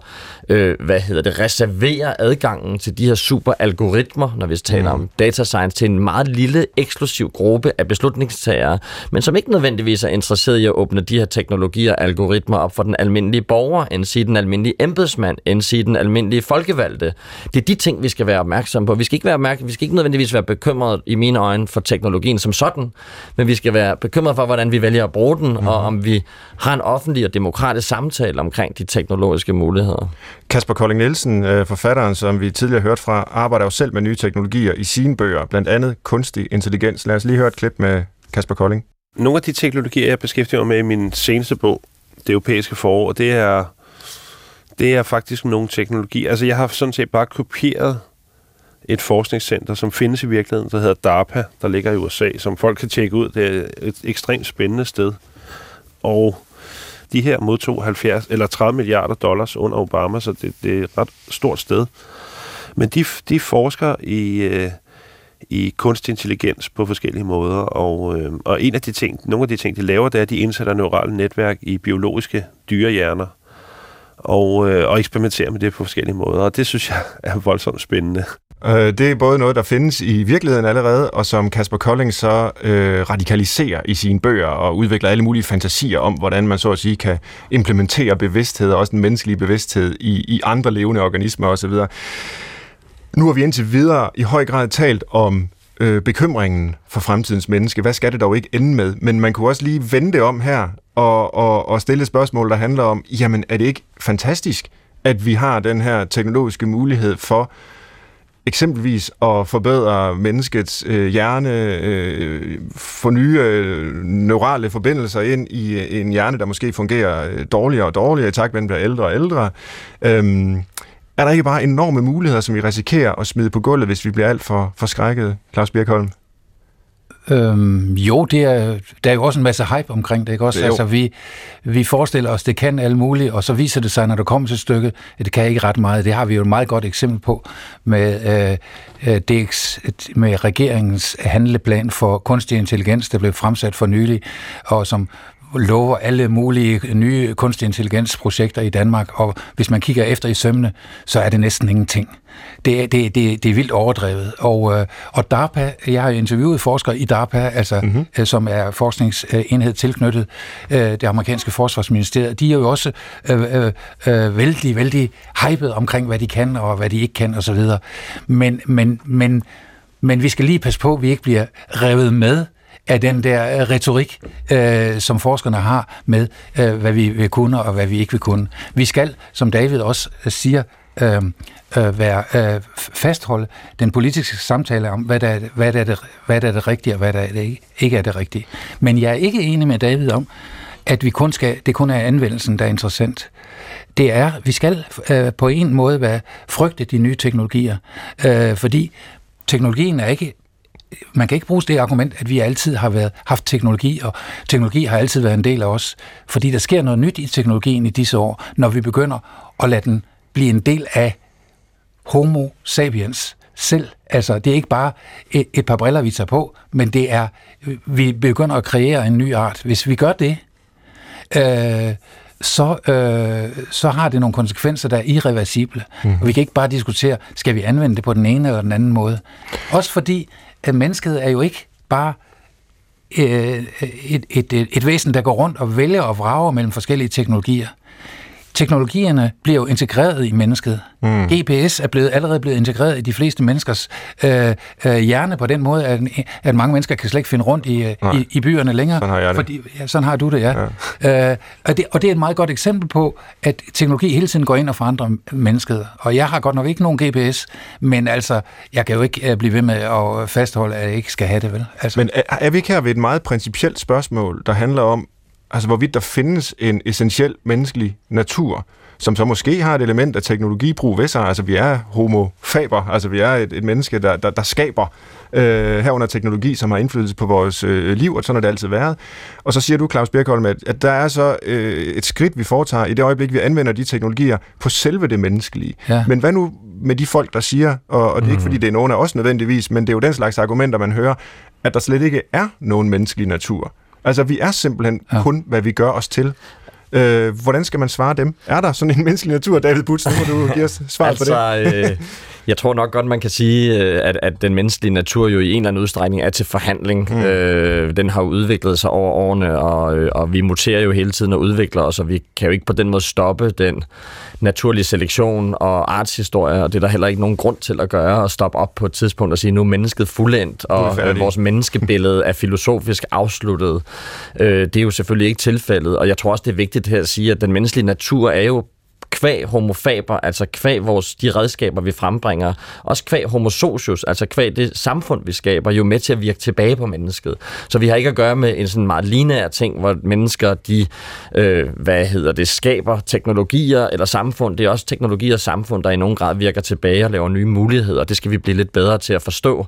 øh, hvad hedder det, reservere adgangen til de her super algoritmer, når vi taler mm. om data science, til en meget lille, eksklusiv gruppe af beslutningstagere, men som ikke nødvendigvis er interesseret i at åbne de her teknologier og algoritmer op for den almindelige borger, end sige den almindelige embedsmand, end sige den almindelige folkevalgte. Det er de ting, vi skal være opmærksomme på. Vi skal ikke, være opmærksom, vi skal ikke nødvendigvis være bekymret i mine øjne for teknologien som sådan, men vi skal være bekymret for, hvordan vi vælger at bruge den, mm. og om vi har en offentlig og demokratisk samtale omkring de teknologiske muligheder. Kasper Kolding Nielsen, øh, forfatteren, som vi tidligere hørte fra, arbejder jo selv med nye teknologier i sine bøger, blandt andet kunstig intelligens. Lad os lige høre et klip med Kasper Kolding. Nogle af de teknologier, jeg beskæftiger mig med i min seneste bog, Det europæiske forår, det er, det er faktisk nogle teknologier. Altså, jeg har sådan set bare kopieret et forskningscenter, som findes i virkeligheden, der hedder DARPA, der ligger i USA, som folk kan tjekke ud. Det er et ekstremt spændende sted. Og de her modtog 70 eller 30 milliarder dollars under Obama, så det, det er et ret stort sted. Men de, de forsker i, øh, i kunstig intelligens på forskellige måder, og, øh, og en af de ting, nogle af de ting, de laver, det er, at de indsætter neurale netværk i biologiske dyrehjerner, og, øh, og eksperimenterer med det på forskellige måder, og det synes jeg (laughs) er voldsomt spændende. Øh, det er både noget, der findes i virkeligheden allerede, og som Kasper Kolding så øh, radikaliserer i sine bøger og udvikler alle mulige fantasier om, hvordan man så at sige kan implementere bevidsthed, og også den menneskelige bevidsthed, i, i andre levende organismer osv. Nu har vi indtil videre i høj grad talt om øh, bekymringen for fremtidens menneske. Hvad skal det dog ikke ende med? Men man kunne også lige vende det om her og, og, og stille et spørgsmål, der handler om, jamen er det ikke fantastisk, at vi har den her teknologiske mulighed for eksempelvis at forbedre menneskets øh, hjerne, øh, få nye øh, neurale forbindelser ind i øh, en hjerne, der måske fungerer øh, dårligere og dårligere i takt med, at den bliver ældre og ældre. Øhm, er der ikke bare enorme muligheder, som vi risikerer at smide på gulvet, hvis vi bliver alt for forskrækket, Claus Birkholm? Øhm, jo, det er, der er jo også en masse hype omkring det, ikke også? Det altså, vi, vi forestiller os, det kan alt muligt, og så viser det sig, når det kommer til stykket, at det kan ikke ret meget. Det har vi jo et meget godt eksempel på med, øh, øh DX, med regeringens handleplan for kunstig intelligens, der blev fremsat for nylig, og som lover alle mulige nye kunstig intelligensprojekter i Danmark, og hvis man kigger efter i sømne, så er det næsten ingenting. Det, det, det, det er vildt overdrevet. Og, øh, og DARPA, jeg har interviewet forskere i DARPA, altså, mm-hmm. som er forskningsenhed tilknyttet øh, det amerikanske forsvarsministeriet. De er jo også øh, øh, vældig, vældig hypet omkring, hvad de kan og hvad de ikke kan osv. Men, men, men, men vi skal lige passe på, at vi ikke bliver revet med af den der øh, retorik, øh, som forskerne har med, øh, hvad vi vil kunne og hvad vi ikke vil kunne. Vi skal, som David også øh, siger, øh, øh, være øh, fastholde den politiske samtale om, hvad der, er, hvad, der er det, hvad der er det rigtige og hvad der er det ikke er det rigtige. Men jeg er ikke enig med David om, at vi kun skal, det kun er anvendelsen, der er interessant. Det er, vi skal øh, på en måde være frygte de nye teknologier, øh, fordi teknologien er ikke man kan ikke bruge det argument, at vi altid har været, haft teknologi, og teknologi har altid været en del af os, fordi der sker noget nyt i teknologien i disse år, når vi begynder at lade den blive en del af homo sapiens selv. Altså, det er ikke bare et, et par briller, vi tager på, men det er, vi begynder at kreere en ny art. Hvis vi gør det, øh, så, øh, så har det nogle konsekvenser, der er irreversible. Mm. Og vi kan ikke bare diskutere, skal vi anvende det på den ene eller den anden måde. Også fordi, at mennesket er jo ikke bare øh, øh, et, et, et, et væsen, der går rundt og vælger og vrager mellem forskellige teknologier teknologierne bliver jo integreret i mennesket. Mm. GPS er blevet, allerede blevet integreret i de fleste menneskers øh, øh, hjerne på den måde, at, at mange mennesker kan slet ikke finde rundt i, øh, i, i byerne længere. Sådan har jeg det. Fordi, ja, sådan har du det, ja. ja. Øh, og, det, og det er et meget godt eksempel på, at teknologi hele tiden går ind og forandrer mennesket. Og jeg har godt nok ikke nogen GPS, men altså, jeg kan jo ikke uh, blive ved med at fastholde, at jeg ikke skal have det, vel? Altså. Men er, er vi ikke her ved et meget principielt spørgsmål, der handler om, altså hvorvidt der findes en essentiel menneskelig natur, som så måske har et element af teknologibrug ved sig. Altså vi er homo faber, altså vi er et, et menneske, der, der, der skaber øh, herunder teknologi, som har indflydelse på vores øh, liv, og sådan har det altid været. Og så siger du, Claus Birkholm, at, at der er så øh, et skridt, vi foretager i det øjeblik, vi anvender de teknologier på selve det menneskelige. Ja. Men hvad nu med de folk, der siger, og, og det er ikke mm. fordi, det er nogen af os nødvendigvis, men det er jo den slags argumenter, man hører, at der slet ikke er nogen menneskelig natur. Altså, vi er simpelthen ja. kun, hvad vi gør os til. Øh, hvordan skal man svare dem? Er der sådan en menneskelig natur, David Butz? Nu må du give os svar altså, på det. (laughs) jeg tror nok godt, man kan sige, øh, at, at den menneskelige natur jo i en eller anden udstrækning er til forhandling. Mm. Øh, den har udviklet sig over årene, og, øh, og vi muterer jo hele tiden og udvikler os, og vi kan jo ikke på den måde stoppe den naturlige selektion og artshistorie, og det er der heller ikke nogen grund til at gøre, og stoppe op på et tidspunkt og sige, nu er mennesket fuldendt, og øh, vores menneskebillede er filosofisk afsluttet. Øh, det er jo selvfølgelig ikke tilfældet, og jeg tror også, det er vigtigt her at sige, at den menneskelige natur er jo kvæg homofaber, altså kvæg vores, de redskaber, vi frembringer, også kvæg homosocius, altså kvæg det samfund, vi skaber, jo med til at virke tilbage på mennesket. Så vi har ikke at gøre med en sådan meget lineær ting, hvor mennesker, de, øh, hvad hedder det, skaber teknologier eller samfund. Det er også teknologier og samfund, der i nogen grad virker tilbage og laver nye muligheder. Det skal vi blive lidt bedre til at forstå.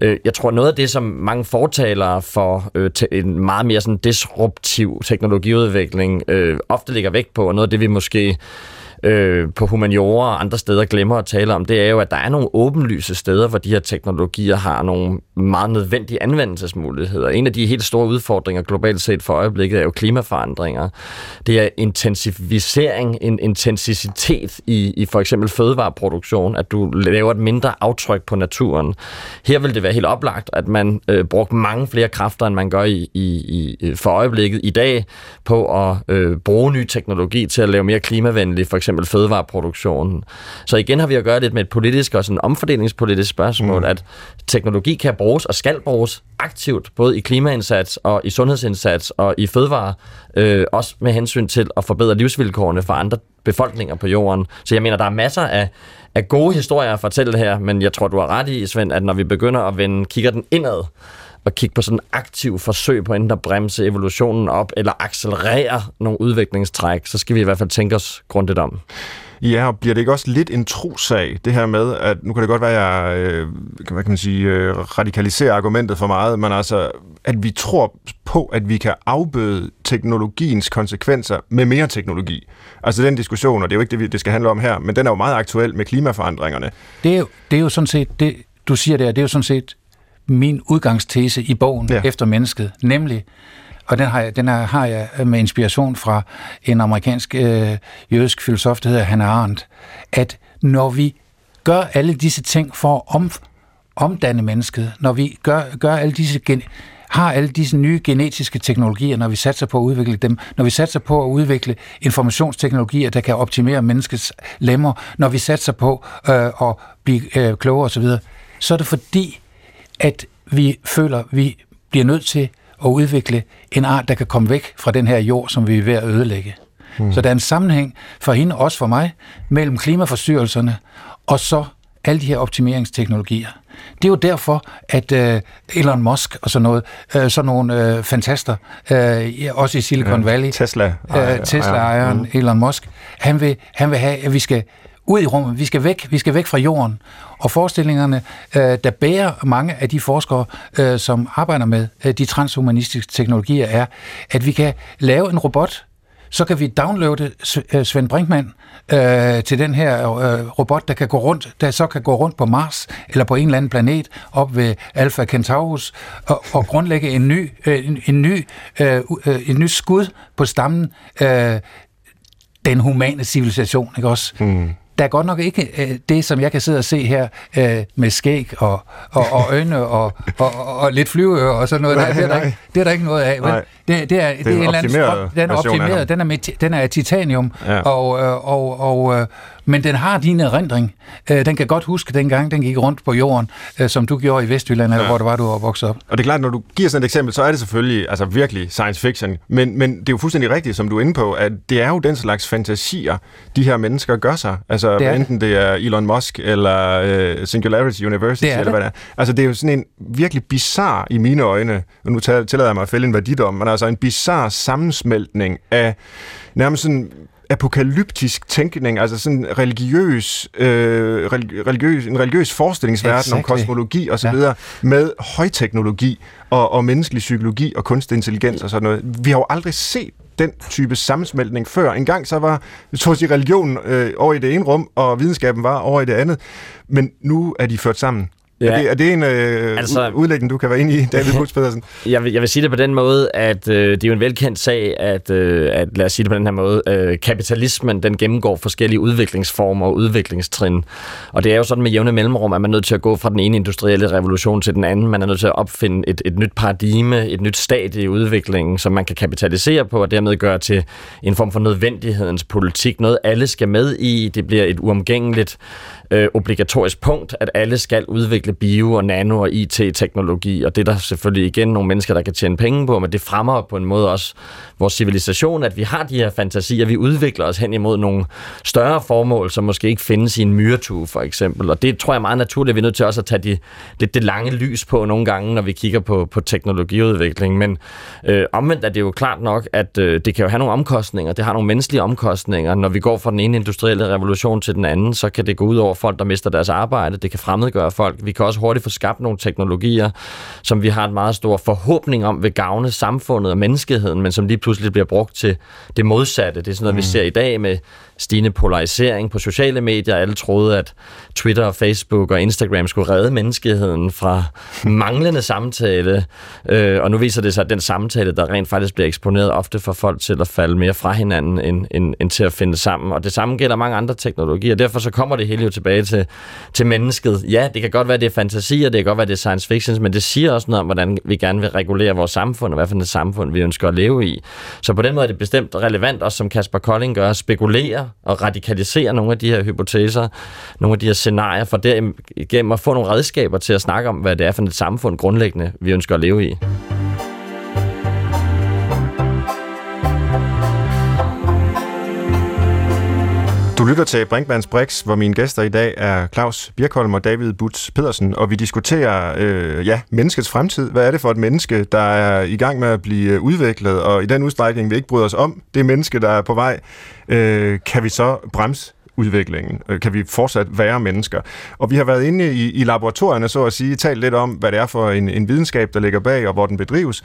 Øh, jeg tror, noget af det, som mange fortalere for øh, en meget mere sådan disruptiv teknologiudvikling øh, ofte ligger vægt på, og noget af det, vi måske øh, på humaniora og andre steder glemmer at tale om, det er jo, at der er nogle åbenlyse steder, hvor de her teknologier har nogle meget nødvendige anvendelsesmuligheder. En af de helt store udfordringer globalt set for øjeblikket er jo klimaforandringer. Det er intensivisering, en intensitet i, i for eksempel fødevareproduktion, at du laver et mindre aftryk på naturen. Her vil det være helt oplagt, at man øh, brugte mange flere kræfter, end man gør i, i, i, for øjeblikket i dag, på at øh, bruge ny teknologi til at lave mere klimavenlige, for eksempel fødevareproduktionen. Så igen har vi at gøre lidt med et politisk og sådan omfordelingspolitisk spørgsmål, mm. at teknologi kan bruges og skal bruges aktivt, både i klimaindsats og i sundhedsindsats og i fødevare, øh, også med hensyn til at forbedre livsvilkårene for andre befolkninger på jorden. Så jeg mener, der er masser af, af gode historier at fortælle her, men jeg tror, du har ret i, Svend, at når vi begynder at vende, kigger den indad, og kigge på sådan en aktiv forsøg på enten at bremse evolutionen op, eller accelerere nogle udviklingstræk, så skal vi i hvert fald tænke os grundigt om. Ja, og bliver det ikke også lidt en trosag, det her med, at nu kan det godt være, at jeg øh, hvad kan man sige, øh, radikaliserer argumentet for meget, men altså, at vi tror på, at vi kan afbøde teknologiens konsekvenser med mere teknologi. Altså den diskussion, og det er jo ikke det, det skal handle om her, men den er jo meget aktuel med klimaforandringerne. Det er jo, det er jo sådan set, det, du siger der, det er jo sådan set min udgangstese i bogen ja. efter mennesket, nemlig, og den har, jeg, den har jeg med inspiration fra en amerikansk øh, jødisk filosof, der hedder Hannah Arendt, at når vi gør alle disse ting for at om, omdanne mennesket, når vi gør, gør alle disse gen, har alle disse nye genetiske teknologier, når vi satser på at udvikle dem, når vi satser på at udvikle informationsteknologier, der kan optimere menneskets lemmer, når vi satser på øh, at blive øh, klogere osv., så er det fordi, at vi føler, at vi bliver nødt til at udvikle en art, der kan komme væk fra den her jord, som vi er ved at ødelægge. Mm. Så der er en sammenhæng for hende, også for mig, mellem klimaforstyrrelserne og så alle de her optimeringsteknologier. Det er jo derfor, at uh, Elon Musk og sådan noget, uh, sådan nogle uh, fantaster, uh, også i Silicon Valley, Tesla, uh, Tesla-ejeren mm. Elon Musk, han vil, han vil have, at vi skal ud i rummet. Vi skal væk, vi skal væk fra jorden. Og forestillingerne, øh, der bærer mange af de forskere, øh, som arbejder med øh, de transhumanistiske teknologier, er, at vi kan lave en robot, så kan vi downloade øh, Svend Brinkmann øh, til den her øh, robot, der kan gå rundt, der så kan gå rundt på Mars eller på en eller anden planet op ved Alpha Centaurus og, og grundlægge en ny, øh, en, en ny, øh, øh, en ny skud på stammen øh, den humane civilisation, ikke også? Mm der er godt nok ikke øh, det, som jeg kan sidde og se her øh, med skæg og, og, og (laughs) øjne og, og, og, og lidt flyveører og sådan noget. Nej, det, er der ikke, det er der ikke noget af. Vel? Det, det er, det er, en, en anden, den er optimeret, den er, den er titanium, ja. og, øh, og, og, og men den har din erindring. Øh, den kan godt huske dengang, den gik rundt på jorden, øh, som du gjorde i Vestjylland, eller ja. hvor det var, du var vokset op. Og det er klart, når du giver sådan et eksempel, så er det selvfølgelig altså virkelig science fiction. Men, men det er jo fuldstændig rigtigt, som du er inde på, at det er jo den slags fantasier, de her mennesker gør sig. Altså det enten det er Elon Musk, eller uh, Singularity University, det eller det. hvad det er. Altså det er jo sådan en virkelig bizar i mine øjne, og nu tillader jeg mig at fælde en værdidom, men altså en bizar sammensmeltning af nærmest sådan apokalyptisk tænkning, altså sådan religiøs, øh, religiøs, en religiøs forestillingsverden exactly. om kosmologi og så ja. videre, med højteknologi og, og menneskelig psykologi og kunstig intelligens og sådan noget. Vi har jo aldrig set den type sammensmeltning før. En gang så var så at religionen øh, over i det ene rum, og videnskaben var over i det andet. Men nu er de ført sammen. Ja. Er, det, er det en øh, altså, udlægning, du kan være inde i, David Buchs Pedersen? (laughs) jeg, vil, jeg vil sige det på den måde, at øh, det er jo en velkendt sag, at, øh, at lad os sige det på den her måde, øh, kapitalismen den gennemgår forskellige udviklingsformer og udviklingstrin. Og det er jo sådan med jævne mellemrum, at man er nødt til at gå fra den ene industrielle revolution til den anden. Man er nødt til at opfinde et, et nyt paradigme, et nyt stadie i udviklingen, som man kan kapitalisere på, og dermed gøre til en form for nødvendighedens politik. Noget alle skal med i. Det bliver et uomgængeligt øh, obligatorisk punkt, at alle skal udvikle bio- og nano- og IT-teknologi, og det er der selvfølgelig igen nogle mennesker, der kan tjene penge på, men det fremmer på en måde også vores civilisation, at vi har de her fantasier, vi udvikler os hen imod nogle større formål, som måske ikke findes i en myretue, for eksempel. Og det tror jeg er meget naturligt, at vi er nødt til også at tage de, lidt det lange lys på nogle gange, når vi kigger på, på teknologiudvikling. Men øh, omvendt er det jo klart nok, at øh, det kan jo have nogle omkostninger. Det har nogle menneskelige omkostninger. Når vi går fra den ene industrielle revolution til den anden, så kan det gå ud over folk, der mister deres arbejde. Det kan fremmedgøre folk. Vi kan også hurtigt få skabt nogle teknologier, som vi har en meget stor forhåbning om vil gavne samfundet og menneskeheden, men som lige pludselig bliver brugt til det modsatte. Det er sådan noget, mm. vi ser i dag med stigende polarisering på sociale medier. Alle troede, at Twitter og Facebook og Instagram skulle redde menneskeheden fra manglende samtale. Øh, og nu viser det sig, at den samtale, der rent faktisk bliver eksponeret, ofte for folk til at falde mere fra hinanden, end, end, end til at finde sammen. Og det samme gælder mange andre teknologier. Derfor så kommer det hele jo tilbage til, til mennesket. Ja, det kan godt være, det er fantasier, det kan godt være, det er science fiction, men det siger også noget om, hvordan vi gerne vil regulere vores samfund, og hvad for et samfund vi ønsker at leve i. Så på den måde er det bestemt relevant, også som Kasper Kolding gør, at spekulere og radikalisere nogle af de her hypoteser, nogle af de her scenarier, for derigennem at få nogle redskaber til at snakke om, hvad det er for et samfund grundlæggende, vi ønsker at leve i. lytter til Brinkmanns Brix, hvor mine gæster i dag er Claus Birkholm og David Butz Pedersen, og vi diskuterer øh, ja, menneskets fremtid. Hvad er det for et menneske, der er i gang med at blive øh, udviklet, og i den udstrækning, vi ikke bryder os om det menneske, der er på vej, øh, kan vi så bremse udviklingen? Øh, kan vi fortsat være mennesker? Og vi har været inde i, i laboratorierne, så at sige, talt lidt om, hvad det er for en, en videnskab, der ligger bag, og hvor den bedrives.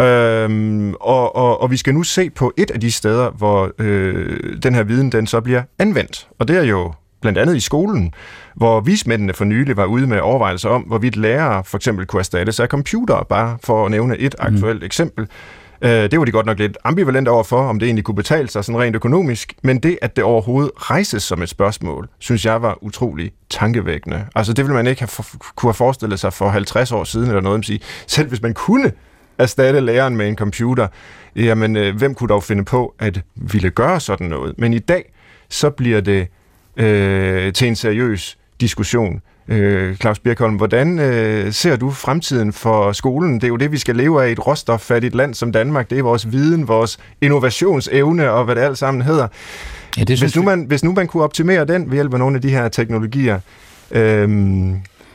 Øhm, og, og, og vi skal nu se på et af de steder, hvor øh, den her viden den så bliver anvendt. Og det er jo blandt andet i skolen, hvor vismændene for nylig var ude med overvejelser om, hvorvidt lærere for eksempel kunne erstattes af computer, bare for at nævne et mhm. aktuelt mm. eksempel. Øh, det var de godt nok lidt ambivalent overfor, om det egentlig kunne betale sig sådan rent økonomisk, men det, at det overhovedet rejses som et spørgsmål, synes jeg var utrolig tankevækkende. Altså det ville man ikke have for, kunne have forestillet sig for 50 år siden eller noget, man sige. Selv hvis man kunne erstatte læreren med en computer, jamen øh, hvem kunne dog finde på at ville gøre sådan noget? Men i dag, så bliver det øh, til en seriøs diskussion. Øh, Claus Birkholm, hvordan øh, ser du fremtiden for skolen? Det er jo det, vi skal leve af i et råstoffattigt land som Danmark. Det er vores viden, vores innovationsevne og hvad det alt sammen hedder. Ja, det hvis, nu man, hvis nu man kunne optimere den ved hjælp af nogle af de her teknologier, øh,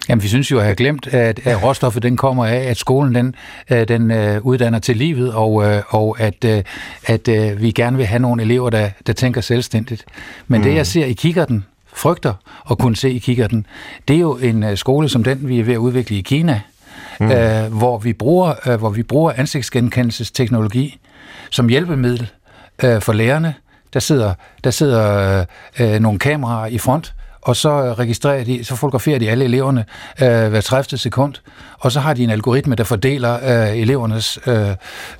Jamen, vi synes jo at have glemt, at, at råstoffet den kommer af, at skolen den, øh, den uh, uddanner til livet, og, uh, og at, uh, at uh, vi gerne vil have nogle elever, der, der tænker selvstændigt. Men mm. det, jeg ser i kikkerten frygter at kunne se i kikkerten, det er jo en uh, skole som den, vi er ved at udvikle i Kina, mm. uh, hvor, vi bruger, uh, hvor vi bruger ansigtsgenkendelsesteknologi som hjælpemiddel uh, for lærerne. Der sidder, der sidder uh, nogle kameraer i front, og så registrerer de, så fotograferer de alle eleverne øh, hver 30. sekund, og så har de en algoritme, der fordeler øh, elevernes øh,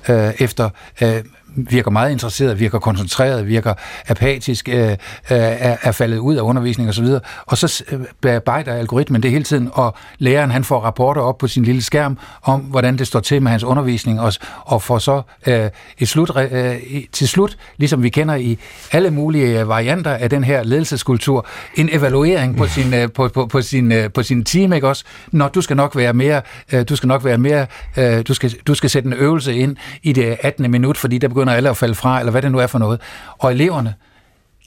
øh, efter øh, virker meget interesseret, virker koncentreret, virker apatisk, øh, øh, er, er faldet ud af undervisning osv., og, og så øh, bearbejder algoritmen det hele tiden, og læreren han får rapporter op på sin lille skærm om, hvordan det står til med hans undervisning, og, og får så øh, et slut, øh, til slut, ligesom vi kender i alle mulige øh, varianter af den her ledelseskultur, en evaluering på sin, øh, på, på, på sin, øh, på sin team, ikke også? Når du skal nok være mere, øh, du skal nok være mere, øh, du, skal, du skal sætte en øvelse ind i det 18. minut, fordi der begynder begynder alle at falde fra, eller hvad det nu er for noget. Og eleverne,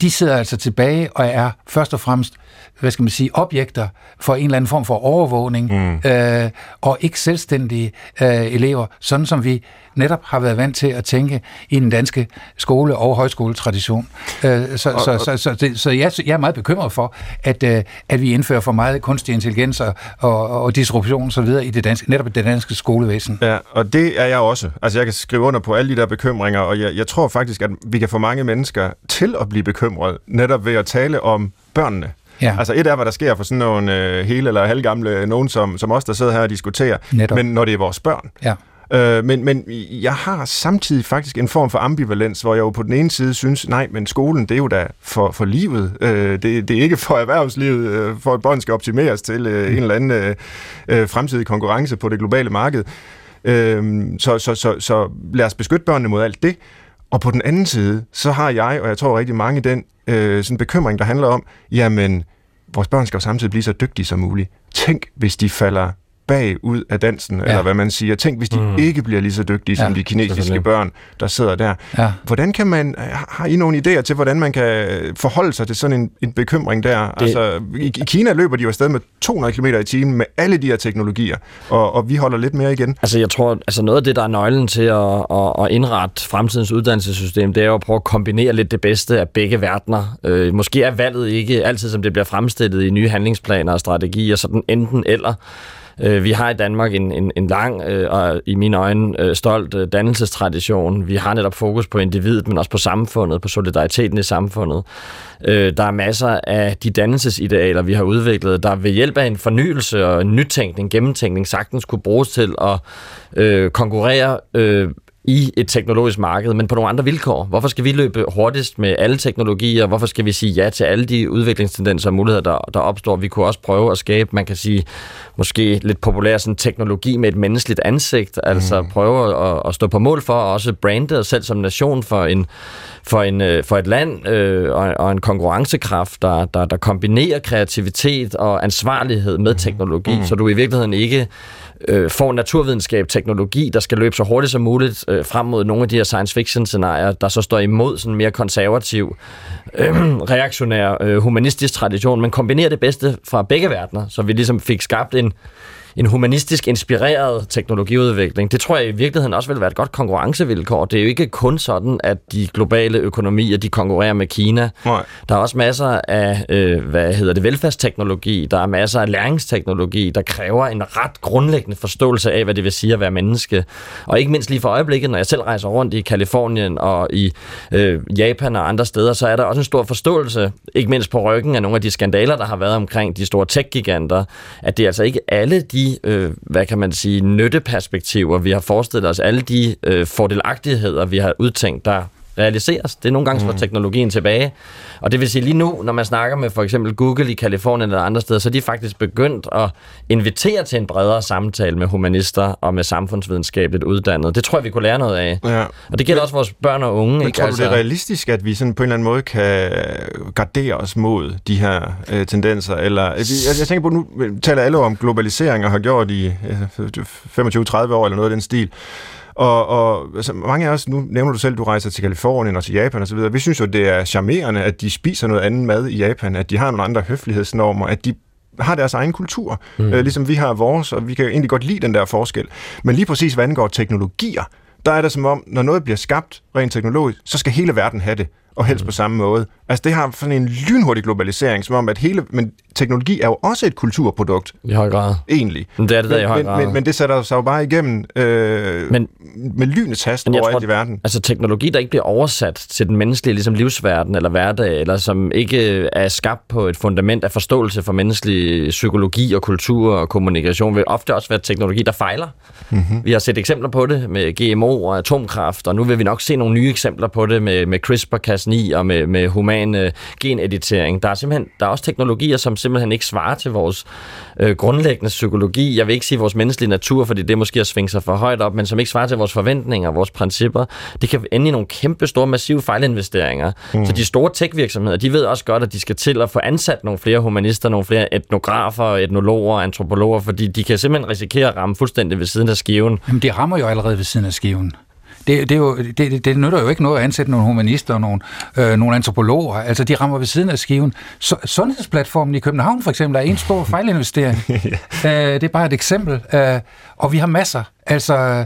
de sidder altså tilbage og er først og fremmest, hvad skal man sige, objekter for en eller anden form for overvågning, mm. øh, og ikke selvstændige øh, elever, sådan som vi netop har været vant til at tænke i den danske skole- og højskoletradition. Øh, så, og, så, så, så, så, så jeg, jeg er meget bekymret for, at, øh, at vi indfører for meget kunstig intelligens og, og, og disruption osv. i det danske, netop i det danske skolevæsen. Ja, og det er jeg også. Altså jeg kan skrive under på alle de der bekymringer, og jeg, jeg tror faktisk, at vi kan få mange mennesker til at blive bekymret, netop ved at tale om børnene. Ja. Altså et er, hvad der sker for sådan nogle øh, hele eller halvgamle, nogen som, som os, der sidder her og diskuterer, Netop. men når det er vores børn. Ja. Øh, men, men jeg har samtidig faktisk en form for ambivalens, hvor jeg jo på den ene side synes, nej, men skolen, det er jo da for, for livet. Øh, det, det er ikke for erhvervslivet, øh, for at bånd skal optimeres til øh, en eller anden øh, øh, fremtidig konkurrence på det globale marked. Øh, så, så, så, så lad os beskytte børnene mod alt det. Og på den anden side, så har jeg, og jeg tror rigtig mange, den øh, sådan bekymring, der handler om, jamen, vores børn skal jo samtidig blive så dygtige som muligt. Tænk, hvis de falder bagud af dansen, ja. eller hvad man siger. Tænk, hvis de mm. ikke bliver lige så dygtige ja, som de kinesiske børn, der sidder der. Ja. Hvordan kan man, har I nogle idéer til, hvordan man kan forholde sig til sådan en, en bekymring der? Det... Altså, i, I Kina løber de jo afsted med 200 km i timen med alle de her teknologier, og, og vi holder lidt mere igen. Altså, jeg tror, altså noget af det, der er nøglen til at, at, at indrette fremtidens uddannelsessystem, det er jo at prøve at kombinere lidt det bedste af begge verdener. Øh, måske er valget ikke altid, som det bliver fremstillet i nye handlingsplaner og strategier, sådan enten eller. Øh, vi har i Danmark en, en, en lang øh, og i mine øjne øh, stolt øh, dannelsestradition. Vi har netop fokus på individet, men også på samfundet, på solidariteten i samfundet. Øh, der er masser af de dannelsesidealer, vi har udviklet, der ved hjælp af en fornyelse og en nytænkning, gennemtænkning, sagtens kunne bruges til at øh, konkurrere øh, i et teknologisk marked, men på nogle andre vilkår. Hvorfor skal vi løbe hurtigst med alle teknologier? Hvorfor skal vi sige ja til alle de udviklingstendenser og muligheder, der, der opstår? Vi kunne også prøve at skabe, man kan sige, måske lidt populær sådan teknologi med et menneskeligt ansigt, altså mm. prøve at, at stå på mål for, og også brande os selv som nation for en for, en, øh, for et land øh, og, og en konkurrencekraft, der, der, der kombinerer kreativitet og ansvarlighed med mm. teknologi, mm. så du i virkeligheden ikke øh, får naturvidenskab, teknologi, der skal løbe så hurtigt som muligt øh, frem mod nogle af de her science fiction scenarier, der så står imod sådan mere konservativ, øh, (clears throat) reaktionær, øh, humanistisk tradition, men kombinerer det bedste fra begge verdener, så vi ligesom fik skabt en, en humanistisk inspireret teknologiudvikling. Det tror jeg i virkeligheden også vil være et godt konkurrencevilkår. Det er jo ikke kun sådan, at de globale økonomier de konkurrerer med Kina. Nej. Der er også masser af øh, hvad hedder det, velfærdsteknologi, der er masser af læringsteknologi, der kræver en ret grundlæggende forståelse af, hvad det vil sige at være menneske. Og ikke mindst lige for øjeblikket, når jeg selv rejser rundt i Kalifornien og i øh, Japan og andre steder, så er der også en stor forståelse, ikke mindst på ryggen af nogle af de skandaler, der har været omkring de store tech-giganter, at det er altså ikke alle de øh, hvad kan man sige, nytteperspektiver, vi har forestillet os, alle de øh, fordelagtigheder, vi har udtænkt, der realiseres. Det er nogle gange, så mm. teknologien tilbage. Og det vil sige lige nu, når man snakker med for eksempel Google i Kalifornien eller andre steder, så er de faktisk begyndt at invitere til en bredere samtale med humanister og med samfundsvidenskabeligt uddannede. Det tror jeg, vi kunne lære noget af. Ja. Og det gælder men, også vores børn og unge. Men ikke? tror du, det er altså- realistisk, at vi sådan på en eller anden måde kan gardere os mod de her øh, tendenser? Eller, jeg, jeg tænker på, nu taler alle om globalisering og har gjort i øh, 25-30 år eller noget af den stil. Og, og altså, mange af os, nu nævner du selv, du rejser til Kalifornien og til Japan osv., vi synes jo, det er charmerende, at de spiser noget andet mad i Japan, at de har nogle andre høflighedsnormer, at de har deres egen kultur, mm. øh, ligesom vi har vores, og vi kan jo egentlig godt lide den der forskel. Men lige præcis, hvad angår teknologier, der er det som om, når noget bliver skabt rent teknologisk, så skal hele verden have det. Og helst på samme måde. Altså det har sådan en lynhurtig globalisering, som om at hele, men teknologi er jo også et kulturprodukt. I høj grad. Egentlig. Men det er det der men, i høj men, grad. men, men det sætter sig jo bare igennem øh, men, med lynets hast overalt i verden. Altså teknologi, der ikke bliver oversat til den menneskelige ligesom livsverden eller hverdag, eller som ikke er skabt på et fundament af forståelse for menneskelig psykologi og kultur og kommunikation, vil ofte også være teknologi, der fejler. Mm-hmm. Vi har set eksempler på det med GMO og atomkraft, og nu vil vi nok se nogle nye eksempler på det med, med CRISPR-Cas9 og med, med human øh, geneditering. Der er simpelthen der er også teknologier, som simpelthen ikke svarer til vores øh, grundlæggende psykologi. Jeg vil ikke sige vores menneskelige natur, fordi det måske at svinge sig for højt op, men som ikke svarer til vores forventninger, vores principper. Det kan ende i nogle kæmpe, store, massive fejlinvesteringer. Mm. Så de store tech-virksomheder, de ved også godt, at de skal til at få ansat nogle flere humanister, nogle flere etnografer, etnologer, antropologer, fordi de kan simpelthen risikere at ramme fuldstændig ved siden af skiven. Jamen, de rammer jo allerede ved siden af skiven. Det, det, er jo, det, det, det nytter jo ikke noget at ansætte nogle humanister og nogle, øh, nogle antropologer. Altså, de rammer ved siden af skiven. Så, sundhedsplatformen i København for eksempel er en stor (laughs) fejlinvestering. øh, det er bare et eksempel. Øh, og vi har masser. Altså,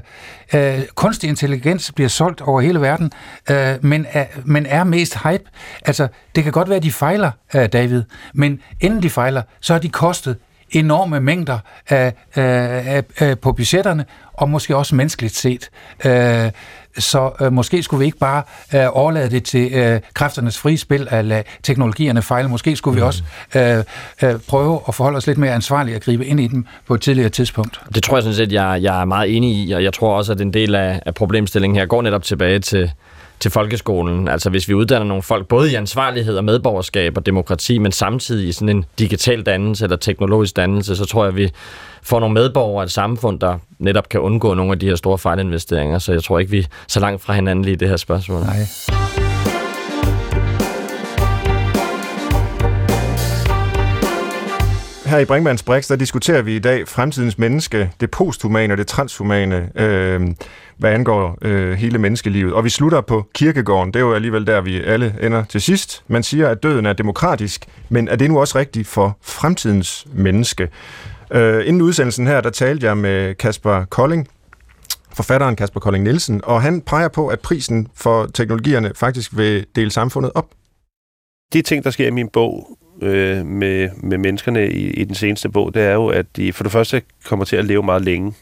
øh, kunstig intelligens bliver solgt over hele verden, øh, men, er, men er mest hype. Altså, det kan godt være, at de fejler, øh, David, men inden de fejler, så har de kostet enorme mængder af, af, af, på budgetterne, og måske også menneskeligt set. Øh, så øh, måske skulle vi ikke bare øh, overlade det til øh, kræfternes frie spil at lade teknologierne fejle. Måske skulle vi også øh, øh, prøve at forholde os lidt mere ansvarligt og gribe ind i dem på et tidligere tidspunkt. Det tror jeg sådan set, jeg, jeg er meget enig i, og jeg tror også, at en del af, af problemstillingen her går netop tilbage til, til folkeskolen. Altså hvis vi uddanner nogle folk både i ansvarlighed og medborgerskab og demokrati, men samtidig i sådan en digital dannelse eller teknologisk dannelse, så tror jeg, at vi får nogle medborgere og et samfund, der netop kan undgå nogle af de her store fejlinvesteringer. Så jeg tror ikke, vi er så langt fra hinanden lige i det her spørgsmål. Nej. Her i Brinkmanns Brix, der diskuterer vi i dag fremtidens menneske, det posthumane og det transhumane, øh, hvad angår øh, hele menneskelivet. Og vi slutter på kirkegården. Det er jo alligevel der, vi alle ender til sidst. Man siger, at døden er demokratisk, men er det nu også rigtigt for fremtidens menneske? Øh, inden udsendelsen her, der talte jeg med Kasper Kolding, forfatteren Kasper Kolding Nielsen, og han peger på, at prisen for teknologierne faktisk vil dele samfundet op. De ting, der sker i min bog øh, med, med menneskerne i, i den seneste bog, det er jo, at de for det første kommer til at leve meget længe.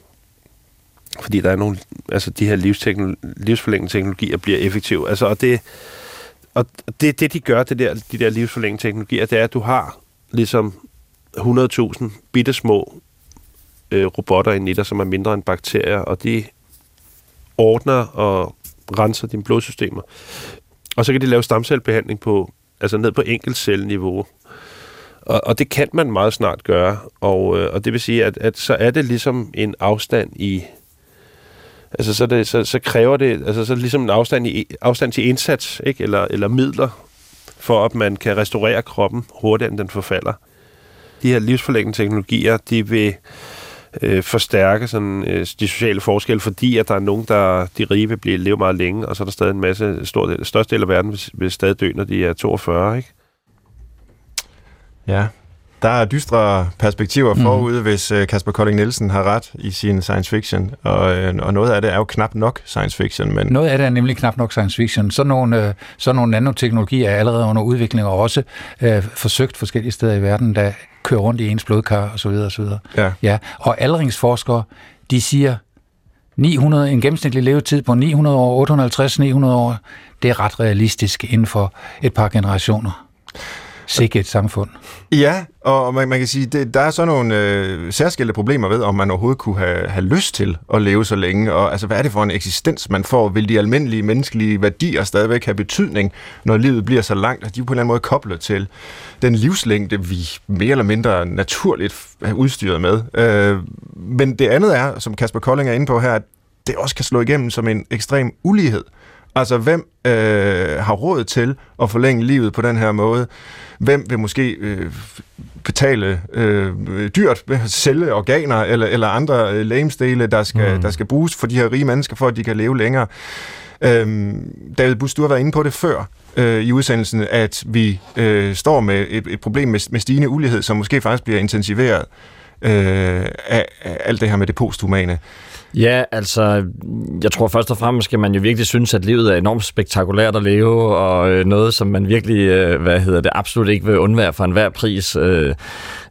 Fordi der er nogle, altså de her livsforlængende teknologier bliver effektive. Altså, og det, og det, det, de gør, det der, de der livsforlængende teknologier, det er, at du har ligesom 100.000 bitte små øh, robotter i dig, som er mindre end bakterier, og de ordner og renser dine blodsystemer. Og så kan de lave stamcellebehandling på, altså ned på enkeltcelleniveau. Og, og det kan man meget snart gøre, og, øh, og det vil sige, at, at så er det ligesom en afstand i altså så, det, så, så kræver det altså så ligesom en afstand, i, afstand til indsats, ikke? Eller, eller midler, for at man kan restaurere kroppen hurtigere, end den forfalder. De her livsforlængende teknologier, de vil øh, forstærke sådan, øh, de sociale forskelle, fordi at der er nogen, der de rige vil blive, leve meget længe, og så er der stadig en masse, stor del, største del af verden vil, vil stadig dø, når de er 42, ikke? Ja, der er dystre perspektiver mm. forude, hvis uh, Kasper Kolding Nielsen har ret i sin science fiction, og, uh, og noget af det er jo knap nok science fiction. Men... Noget af det er nemlig knap nok science fiction. Så nogle, uh, så nogle nanoteknologier er allerede under udvikling, og også uh, forsøgt forskellige steder i verden, der kører rundt i ens blodkar osv. osv. Ja. Ja. Og aldringsforskere, de siger, 900, en gennemsnitlig levetid på 900 år, 850-900 år, det er ret realistisk inden for et par generationer. Sikke et samfund. Ja, og man, man kan sige, det, der er sådan nogle øh, særskilte problemer ved, om man overhovedet kunne have, have lyst til at leve så længe, og altså, hvad er det for en eksistens, man får? Vil de almindelige menneskelige værdier stadigvæk have betydning, når livet bliver så langt, at de er på en eller anden måde koblet til den livslængde, vi mere eller mindre naturligt er udstyret med? Øh, men det andet er, som Kasper Kolding er inde på her, at det også kan slå igennem som en ekstrem ulighed. Altså, hvem øh, har råd til at forlænge livet på den her måde? Hvem vil måske øh, betale øh, dyrt ved at sælge organer eller, eller andre øh, lægemsdele, der skal, mm. der skal bruges for de her rige mennesker, for at de kan leve længere? Øhm, David Bus, du har været inde på det før øh, i udsendelsen, at vi øh, står med et, et problem med, med stigende ulighed, som måske faktisk bliver intensiveret øh, af, af alt det her med det posthumane. Ja, altså, jeg tror først og fremmest skal man jo virkelig synes, at livet er enormt spektakulært at leve, og øh, noget, som man virkelig, øh, hvad hedder det, absolut ikke vil undvære for enhver pris øh,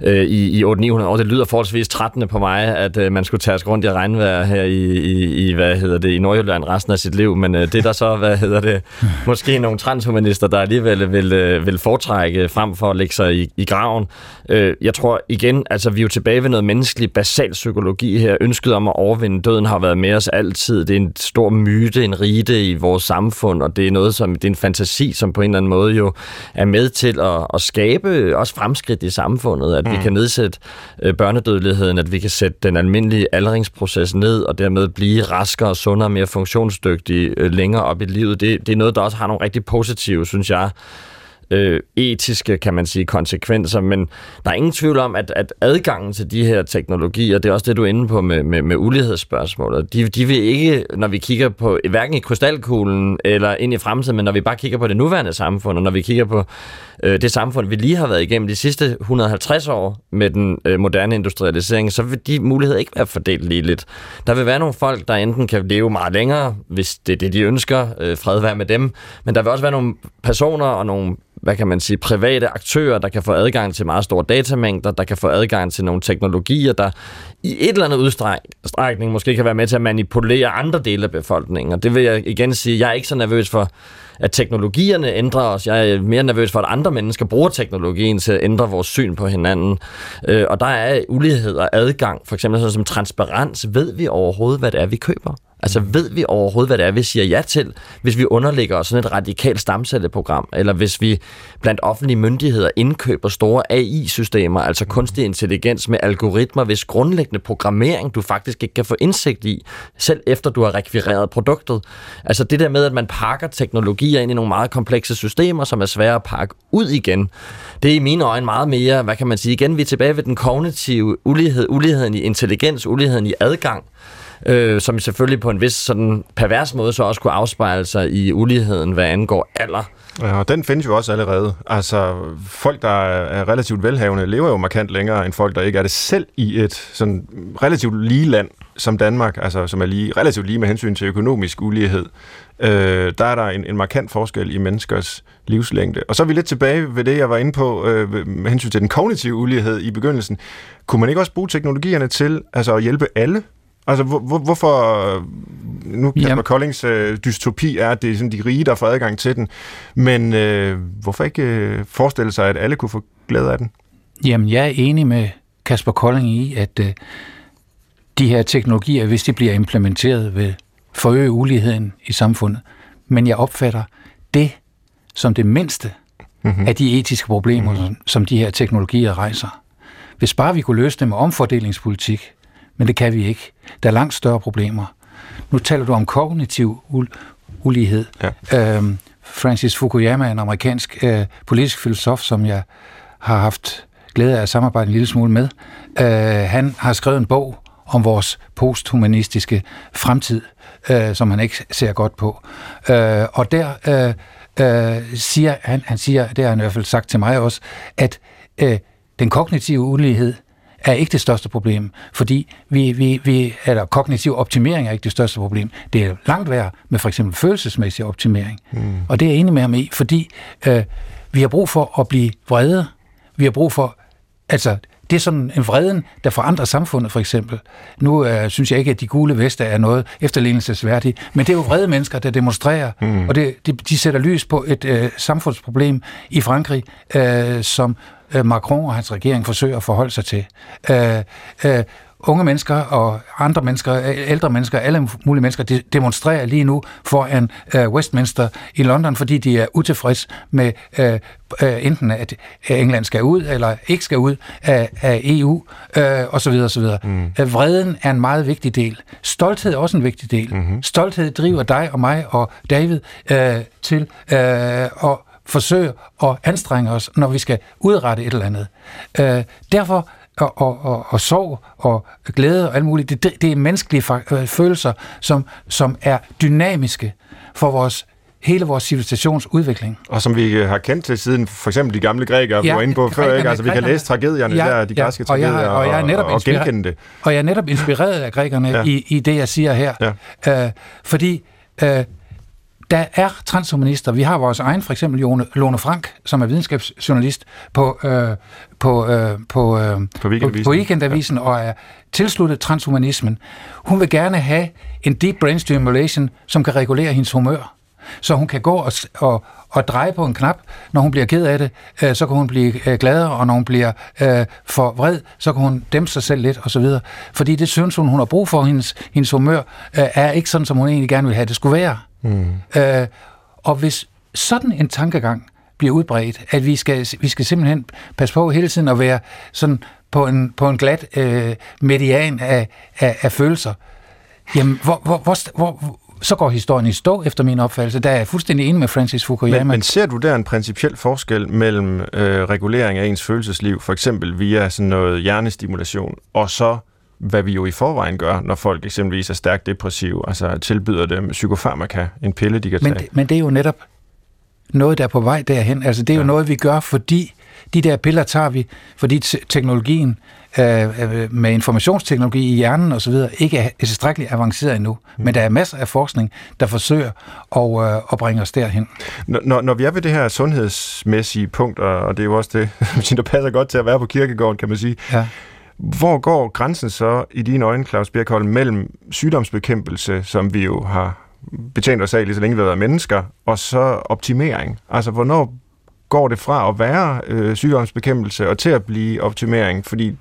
øh, i, i 800-900 år. Det lyder forholdsvis trættende på mig, at øh, man skulle tage rundt i regnvejr her i, i, i, hvad hedder det, i Nordjylland resten af sit liv, men øh, det er der så, hvad hedder det, (laughs) måske nogle transhumanister, der alligevel vil, øh, vil foretrække frem for at lægge sig i, i graven. Øh, jeg tror igen, altså vi er jo tilbage ved noget menneskelig basal psykologi her, ønsket om at overvinde døden har været med os altid. Det er en stor myte, en rite i vores samfund, og det er noget, som det er en fantasi, som på en eller anden måde jo er med til at, at skabe også fremskridt i samfundet, at mm. vi kan nedsætte øh, børnedødeligheden, at vi kan sætte den almindelige aldringsproces ned, og dermed blive raskere, sundere, mere funktionsdygtige øh, længere op i livet. Det, det er noget, der også har nogle rigtig positive, synes jeg, øh, etiske, kan man sige, konsekvenser, men der er ingen tvivl om, at, at adgangen til de her teknologier, det er også det, du er inde på med, med, med ulighedsspørgsmålet, de, de vil ikke, når vi kigger på, hverken i krystalkuglen eller ind i fremtiden, men når vi bare kigger på det nuværende samfund, og når vi kigger på øh, det samfund, vi lige har været igennem de sidste 150 år med den øh, moderne industrialisering, så vil de muligheder ikke være fordelt lige lidt. Der vil være nogle folk, der enten kan leve meget længere, hvis det er det, de ønsker, øh, fred være med dem, men der vil også være nogle personer og nogle hvad kan man sige, private aktører, der kan få adgang til meget store datamængder, der kan få adgang til nogle teknologier, der i et eller andet udstrækning måske kan være med til at manipulere andre dele af befolkningen. Og det vil jeg igen sige, jeg er ikke så nervøs for, at teknologierne ændrer os. Jeg er mere nervøs for, at andre mennesker bruger teknologien til at ændre vores syn på hinanden. Øh, og der er ulighed og adgang, for eksempel sådan som transparens. Ved vi overhovedet, hvad det er, vi køber? Altså ved vi overhovedet, hvad det er, vi siger ja til, hvis vi underlægger sådan et radikalt stamcelleprogram, eller hvis vi blandt offentlige myndigheder indkøber store AI-systemer, altså kunstig intelligens med algoritmer, hvis grundlæggende programmering du faktisk ikke kan få indsigt i, selv efter du har rekvireret produktet. Altså det der med, at man pakker teknologier ind i nogle meget komplekse systemer, som er svære at pakke ud igen, det er i mine øjne meget mere, hvad kan man sige, igen vi er tilbage ved den kognitive ulighed, uligheden i intelligens, uligheden i adgang, øh, som selvfølgelig på en vis sådan pervers måde så også kunne afspejle sig i uligheden, hvad angår alder. Ja, og den findes jo også allerede. Altså, folk, der er relativt velhavende, lever jo markant længere end folk, der ikke er det selv i et sådan relativt lige land som Danmark, altså som er lige, relativt lige med hensyn til økonomisk ulighed. Øh, der er der en, en markant forskel i menneskers livslængde. Og så er vi lidt tilbage ved det, jeg var inde på øh, med hensyn til den kognitive ulighed i begyndelsen. Kunne man ikke også bruge teknologierne til altså, at hjælpe alle Altså, hvor, hvor, hvorfor... Nu Kasper Jamen. Collings øh, dystopi er, at det er sådan de rige, der får adgang til den. Men øh, hvorfor ikke øh, forestille sig, at alle kunne få glæde af den? Jamen, jeg er enig med Kasper Kolding i, at øh, de her teknologier, hvis de bliver implementeret, vil forøge uligheden i samfundet. Men jeg opfatter det som det mindste mm-hmm. af de etiske problemer, mm-hmm. som de her teknologier rejser. Hvis bare vi kunne løse det med omfordelingspolitik, men det kan vi ikke. Der er langt større problemer. Nu taler du om kognitiv ulighed. Ja. Øhm, Francis Fukuyama, en amerikansk øh, politisk filosof, som jeg har haft glæde af at samarbejde en lille smule med, øh, han har skrevet en bog om vores posthumanistiske fremtid, øh, som han ikke ser godt på. Øh, og der øh, øh, siger han, han siger, det har han i hvert fald sagt til mig også, at øh, den kognitive ulighed er ikke det største problem, fordi vi, vi, vi, eller kognitiv optimering er ikke det største problem. Det er langt værre med for eksempel følelsesmæssig optimering. Mm. Og det er jeg enig med ham i, fordi øh, vi har brug for at blive vrede. Vi har brug for, altså det er sådan en vreden, der forandrer samfundet, for eksempel. Nu øh, synes jeg ikke, at de gule veste er noget efterlignelsesværdige, men det er jo vrede mennesker, der demonstrerer, mm. og det, de, de sætter lys på et øh, samfundsproblem i Frankrig, øh, som øh, Macron og hans regering forsøger at forholde sig til. Øh, øh, unge mennesker og andre mennesker, ældre mennesker, alle mulige mennesker, de demonstrerer lige nu foran uh, Westminster i London, fordi de er utilfreds med uh, uh, enten, at England skal ud eller ikke skal ud af, af EU uh, osv. osv. Mm. Uh, vreden er en meget vigtig del. Stolthed er også en vigtig del. Mm-hmm. Stolthed driver dig og mig og David uh, til uh, at forsøge at anstrenge os, når vi skal udrette et eller andet. Uh, derfor og, og, og, og sorg og glæde og alt muligt, det, det er menneskelige øh, følelser, som, som er dynamiske for vores hele vores civilisationsudvikling. Og som vi har kendt til siden for eksempel de gamle grækere, ja, vi var inde på før, ikke? Altså vi kan læse tragedierne ja, der, de ja, græske tragedier, og, jeg, og, jeg er netop og, og genkende det. Og jeg er netop inspireret af grækerne ja. i, i det, jeg siger her. Ja. Øh, fordi øh, der er transhumanister. Vi har vores egen, for eksempel Lone, Lone Frank, som er videnskabsjournalist på, øh, på, øh, på, øh, på, weekendavisen. på weekendavisen ja. og er tilsluttet transhumanismen. Hun vil gerne have en deep brain stimulation, som kan regulere hendes humør. Så hun kan gå og, og, og dreje på en knap, når hun bliver ked af det, øh, så kan hun blive øh, gladere, og når hun bliver øh, for vred, så kan hun dæmpe sig selv lidt, osv. Fordi det synes hun, hun har brug for, hendes, hendes humør øh, er ikke sådan, som hun egentlig gerne vil have det skulle være. Mm. Øh, og hvis sådan en tankegang bliver udbredt, at vi skal, vi skal simpelthen passe på hele tiden at være sådan på en, på en glat øh, median af, af, af følelser, jamen, hvor, hvor, hvor, hvor, så går historien i stå, efter min opfattelse. Der er jeg fuldstændig enig med Francis Fukuyama. Men, men ser du der en principiel forskel mellem øh, regulering af ens følelsesliv, for eksempel via sådan noget hjernestimulation, og så hvad vi jo i forvejen gør, når folk eksempelvis er stærkt depressive, altså tilbyder dem psykofarmaka, en pille, de kan men, tage. Men det er jo netop noget, der er på vej derhen. Altså det er ja. jo noget, vi gør, fordi de der piller tager vi, fordi teknologien øh, med informationsteknologi i hjernen osv. ikke er tilstrækkeligt avanceret endnu. Mm. Men der er masser af forskning, der forsøger at, øh, at bringe os derhen. Når, når vi er ved det her sundhedsmæssige punkt, og det er jo også det, (laughs) der passer godt til at være på kirkegården, kan man sige, ja. Hvor går grænsen så i dine øjne, Claus Birkholm, mellem sygdomsbekæmpelse, som vi jo har betjent os af lige så længe vi har været mennesker, og så optimering? Altså, hvornår går det fra at være øh, sygdomsbekæmpelse og til at blive optimering? Fordi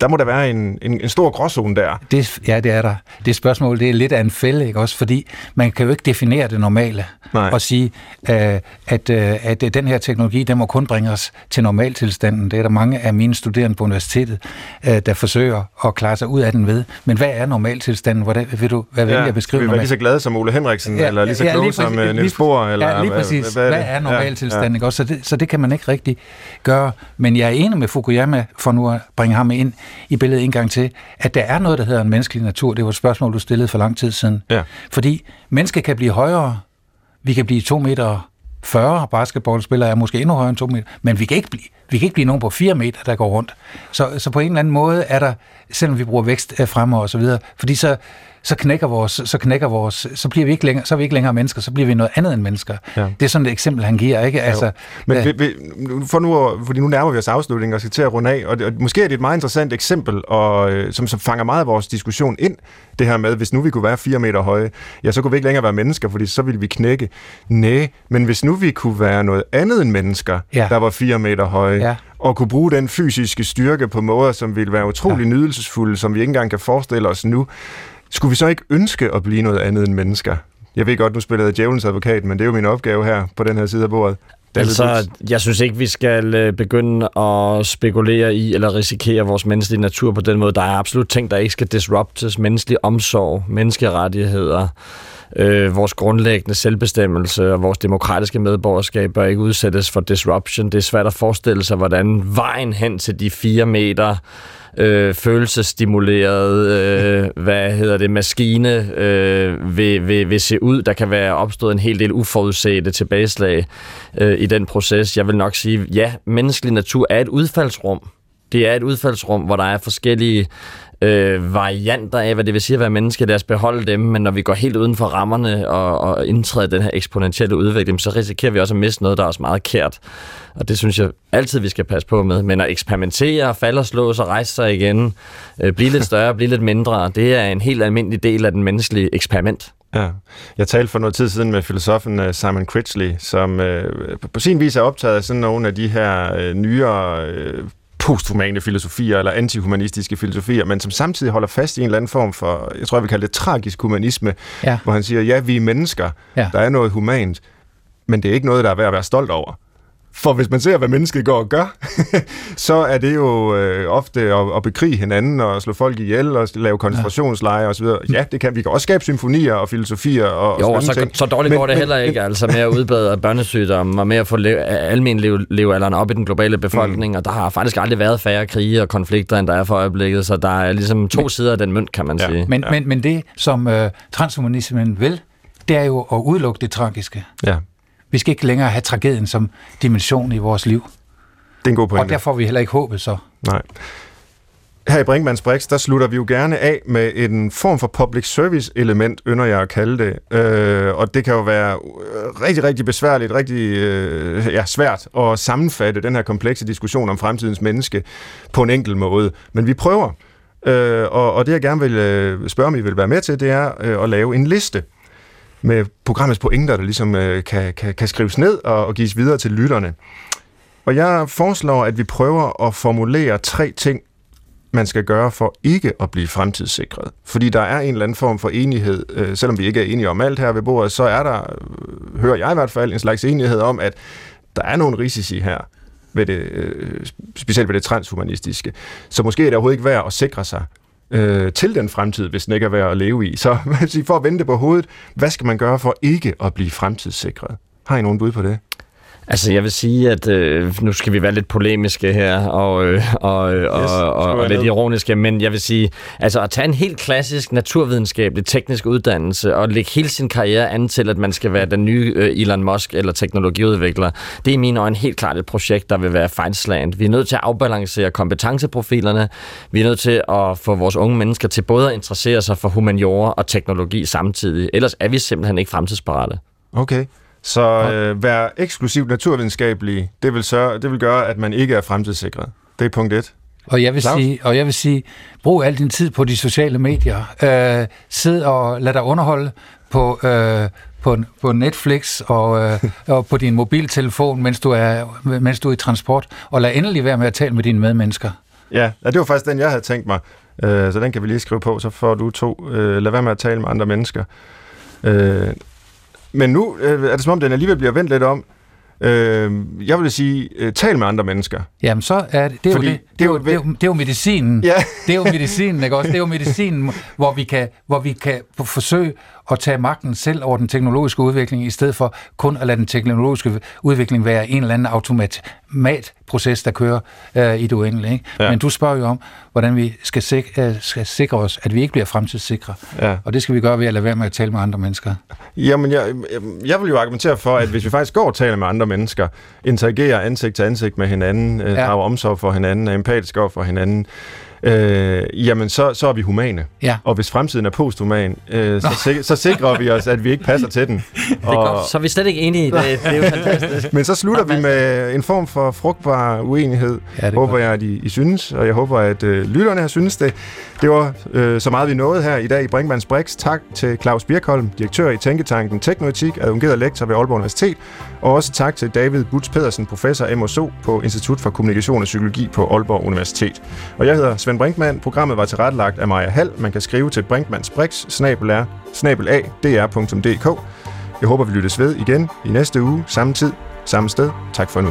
der må der være en, en, en stor gråzone der. Det, ja, det er der. Det spørgsmål, det er lidt af en fælde, ikke også? Fordi man kan jo ikke definere det normale Nej. og sige, øh, at, øh, at den her teknologi, den må kun bringe os til normaltilstanden. Det er der mange af mine studerende på universitetet, øh, der forsøger at klare sig ud af den ved. Men hvad er normaltilstanden? Hvordan, vil du, hvad vil ja, jeg beskrive? Vil være lige så glad som Ole Henriksen, ja, eller lige så ja, klog som uh, Niels Bohr? Eller, ja, lige præcis. Hvad, hvad, hvad er normaltilstanden? Ja, ja. Også? Så, det, så det kan man ikke rigtig gøre. Men jeg er enig med Fukuyama, for nu at bringe ham ind i billedet en gang til, at der er noget, der hedder en menneskelig natur. Det var et spørgsmål, du stillede for lang tid siden. Ja. Fordi mennesket kan blive højere. Vi kan blive 2 meter 40 basketballspillere er måske endnu højere end 2 meter, men vi kan ikke blive, vi kan ikke blive nogen på 4 meter, der går rundt. Så, så på en eller anden måde er der, selvom vi bruger vækst øh, fremover og så videre, fordi så, så knækker vores, så knækker vores, så bliver vi ikke længere, så er vi ikke længere mennesker, så bliver vi noget andet end mennesker. Ja. Det er sådan et eksempel, han giver, ikke? Altså, Men øh, vi, for nu, fordi nu nærmer vi os afslutningen og skal til at runde af, og, det, og måske er det et meget interessant eksempel, og, øh, som, som fanger meget af vores diskussion ind, det her med, hvis nu vi kunne være fire meter høje, ja, så kunne vi ikke længere være mennesker, fordi så ville vi knække. Nej, men hvis nu vi kunne være noget andet end mennesker, ja. der var fire meter høje, ja og kunne bruge den fysiske styrke på måder, som ville være utrolig ja. nydelsesfulde, som vi ikke engang kan forestille os nu, skulle vi så ikke ønske at blive noget andet end mennesker? Jeg ved godt, nu spiller jeg djævelens advokat, men det er jo min opgave her på den her side af bordet. Altså, jeg synes ikke, vi skal øh, begynde at spekulere i eller risikere vores menneskelige natur på den måde. Der er absolut ting, der ikke skal disruptes. Menneskelig omsorg, menneskerettigheder, øh, vores grundlæggende selvbestemmelse og vores demokratiske medborgerskab bør ikke udsættes for disruption. Det er svært at forestille sig, hvordan vejen hen til de fire meter øh, følelsesstimuleret, øh, hvad hedder det, maskine øh, vil, vil, vil se ud. Der kan være opstået en hel del uforudsete tilbageslag øh, i den proces. Jeg vil nok sige, ja, menneskelig natur er et udfaldsrum. Det er et udfaldsrum, hvor der er forskellige øh, varianter af, hvad det vil sige at være menneske. Lad os beholde dem, men når vi går helt uden for rammerne og, og indtræder den her eksponentielle udvikling, så risikerer vi også at miste noget, der er også meget kært. Og det synes jeg altid, vi skal passe på med. Men at eksperimentere, falde og slå sig, rejse sig igen, øh, blive lidt større, blive lidt mindre, det er en helt almindelig del af den menneskelige eksperiment. Ja. Jeg talte for noget tid siden med filosofen øh, Simon Critchley, som øh, på sin vis er optaget af sådan nogle af de her øh, nyere øh, posthumane filosofier eller antihumanistiske filosofier, men som samtidig holder fast i en eller anden form for, jeg tror, jeg vil kalde det tragisk humanisme, ja. hvor han siger, ja, vi er mennesker, ja. der er noget humant, men det er ikke noget, der er værd at være stolt over. For hvis man ser, hvad mennesket går og gør, (laughs) så er det jo øh, ofte at, at bekrige hinanden og slå folk ihjel og lave koncentrationslejre osv. Ja, det kan vi kan også skabe symfonier og filosofier og Jo, og så, ting. så dårligt men, går det men, heller ikke, altså med at udbrede (laughs) børnesygdomme og med at få lev, almen lev, levealderen op i den globale befolkning, mm. og der har faktisk aldrig været færre krige og konflikter, end der er for øjeblikket, så der er ligesom to men, sider af den mønt, kan man ja, sige. Men, ja. men, men det, som øh, transhumanismen vil, det er jo at udelukke det tragiske. Ja, Vi skal ikke længere have tragedien som dimension i vores liv. det er en god Og pointe. der får vi heller ikke håbet så. Nej. Her i Brinkmanns Brix, der slutter vi jo gerne af med en form for public service element, ynder jeg at kalde det. Øh, og det kan jo være øh, rigtig, rigtig besværligt, rigtig øh, ja, svært at sammenfatte den her komplekse diskussion om fremtidens menneske på en enkel måde. Men vi prøver. Øh, og, og det jeg gerne vil øh, spørge, om I vil være med til, det er øh, at lave en liste med programmets pointer, der ligesom øh, kan, kan, kan skrives ned og, og gives videre til lytterne. Og jeg foreslår, at vi prøver at formulere tre ting, man skal gøre for ikke at blive fremtidssikret. Fordi der er en eller anden form for enighed, øh, selvom vi ikke er enige om alt her ved bordet, så er der, øh, hører jeg i hvert fald, en slags enighed om, at der er nogle risici her, ved det, øh, specielt ved det transhumanistiske. Så måske er det overhovedet ikke værd at sikre sig øh, til den fremtid, hvis den ikke er værd at leve i. Så (laughs) for at vende det på hovedet, hvad skal man gøre for ikke at blive fremtidssikret? Har I nogen bud på det? Altså, jeg vil sige, at øh, nu skal vi være lidt polemiske her, og, øh, og, øh, Yes, og, og, og lidt ironiske, men jeg vil sige, altså at tage en helt klassisk naturvidenskabelig teknisk uddannelse, og lægge hele sin karriere an til, at man skal være den nye øh, Elon Musk eller teknologiudvikler, det er i mine øjne helt klart et projekt, der vil være fejlslagent. Vi er nødt til at afbalancere kompetenceprofilerne, vi er nødt til at få vores unge mennesker til både at interessere sig for humaniora og teknologi samtidig, ellers er vi simpelthen ikke fremtidsparate. Okay. Så øh, være eksklusivt naturvidenskabelig, det vil, sørge, det vil gøre, at man ikke er fremtidssikret. Det er punkt et. Og jeg vil sige, og jeg vil sige, brug al din tid på de sociale medier. Øh, sid og lad dig underholde på, øh, på, på Netflix og, øh, og på din mobiltelefon, mens du, er, mens du er i transport. Og lad endelig være med at tale med dine medmennesker. Ja, ja, det var faktisk den, jeg havde tænkt mig. Øh, så den kan vi lige skrive på, så får du to. Øh, lad være med at tale med andre mennesker. Øh, men nu øh, er det som om, den alligevel bliver vendt lidt om. Øh, jeg vil sige, øh, tal med andre mennesker. Jamen så er det, det, er jo det, det, er jo, det, er jo, det er jo medicinen. Ja. Det er jo medicinen, ikke også? Det er jo medicinen, hvor vi kan, hvor vi kan på- forsøge at tage magten selv over den teknologiske udvikling, i stedet for kun at lade den teknologiske udvikling være en eller anden automatproces, der kører øh, i det uendelige. Ikke? Ja. Men du spørger jo om, hvordan vi skal, sik- øh, skal sikre os, at vi ikke bliver fremtidssikre. Ja. Og det skal vi gøre ved at lade være med at tale med andre mennesker. Jamen, jeg, jeg- jeg vil jo argumentere for, at hvis vi faktisk går og taler med andre mennesker, interagerer ansigt til ansigt med hinanden, øh, Ja. drager omsorg for hinanden, er empatiske over for hinanden, øh, jamen så, så er vi humane. Ja. Og hvis fremtiden er posthuman, øh, så, sik- så sikrer vi os, at vi ikke passer til den. (laughs) Det er godt, så er vi slet ikke enige i det. Det er jo fantastisk. Men så slutter vi med en form for frugtbar uenighed. Ja, det er håber godt. jeg, at I, I synes, og jeg håber, at øh, lytterne har synes det. Det var øh, så meget, vi nåede her i dag i Brinkmanns Brix. Tak til Claus Birkholm, direktør i Tænketanken Teknoetik, adjungeret lektor ved Aalborg Universitet. Og også tak til David Butz Pedersen, professor MSO på Institut for Kommunikation og Psykologi på Aalborg Universitet. Og jeg hedder Svend Brinkmann. Programmet var tilrettelagt af Maja Hall. Man kan skrive til Brinkmanns Brix, snabel Jeg håber, vi lyttes ved igen i næste uge, samme tid, samme sted. Tak for nu.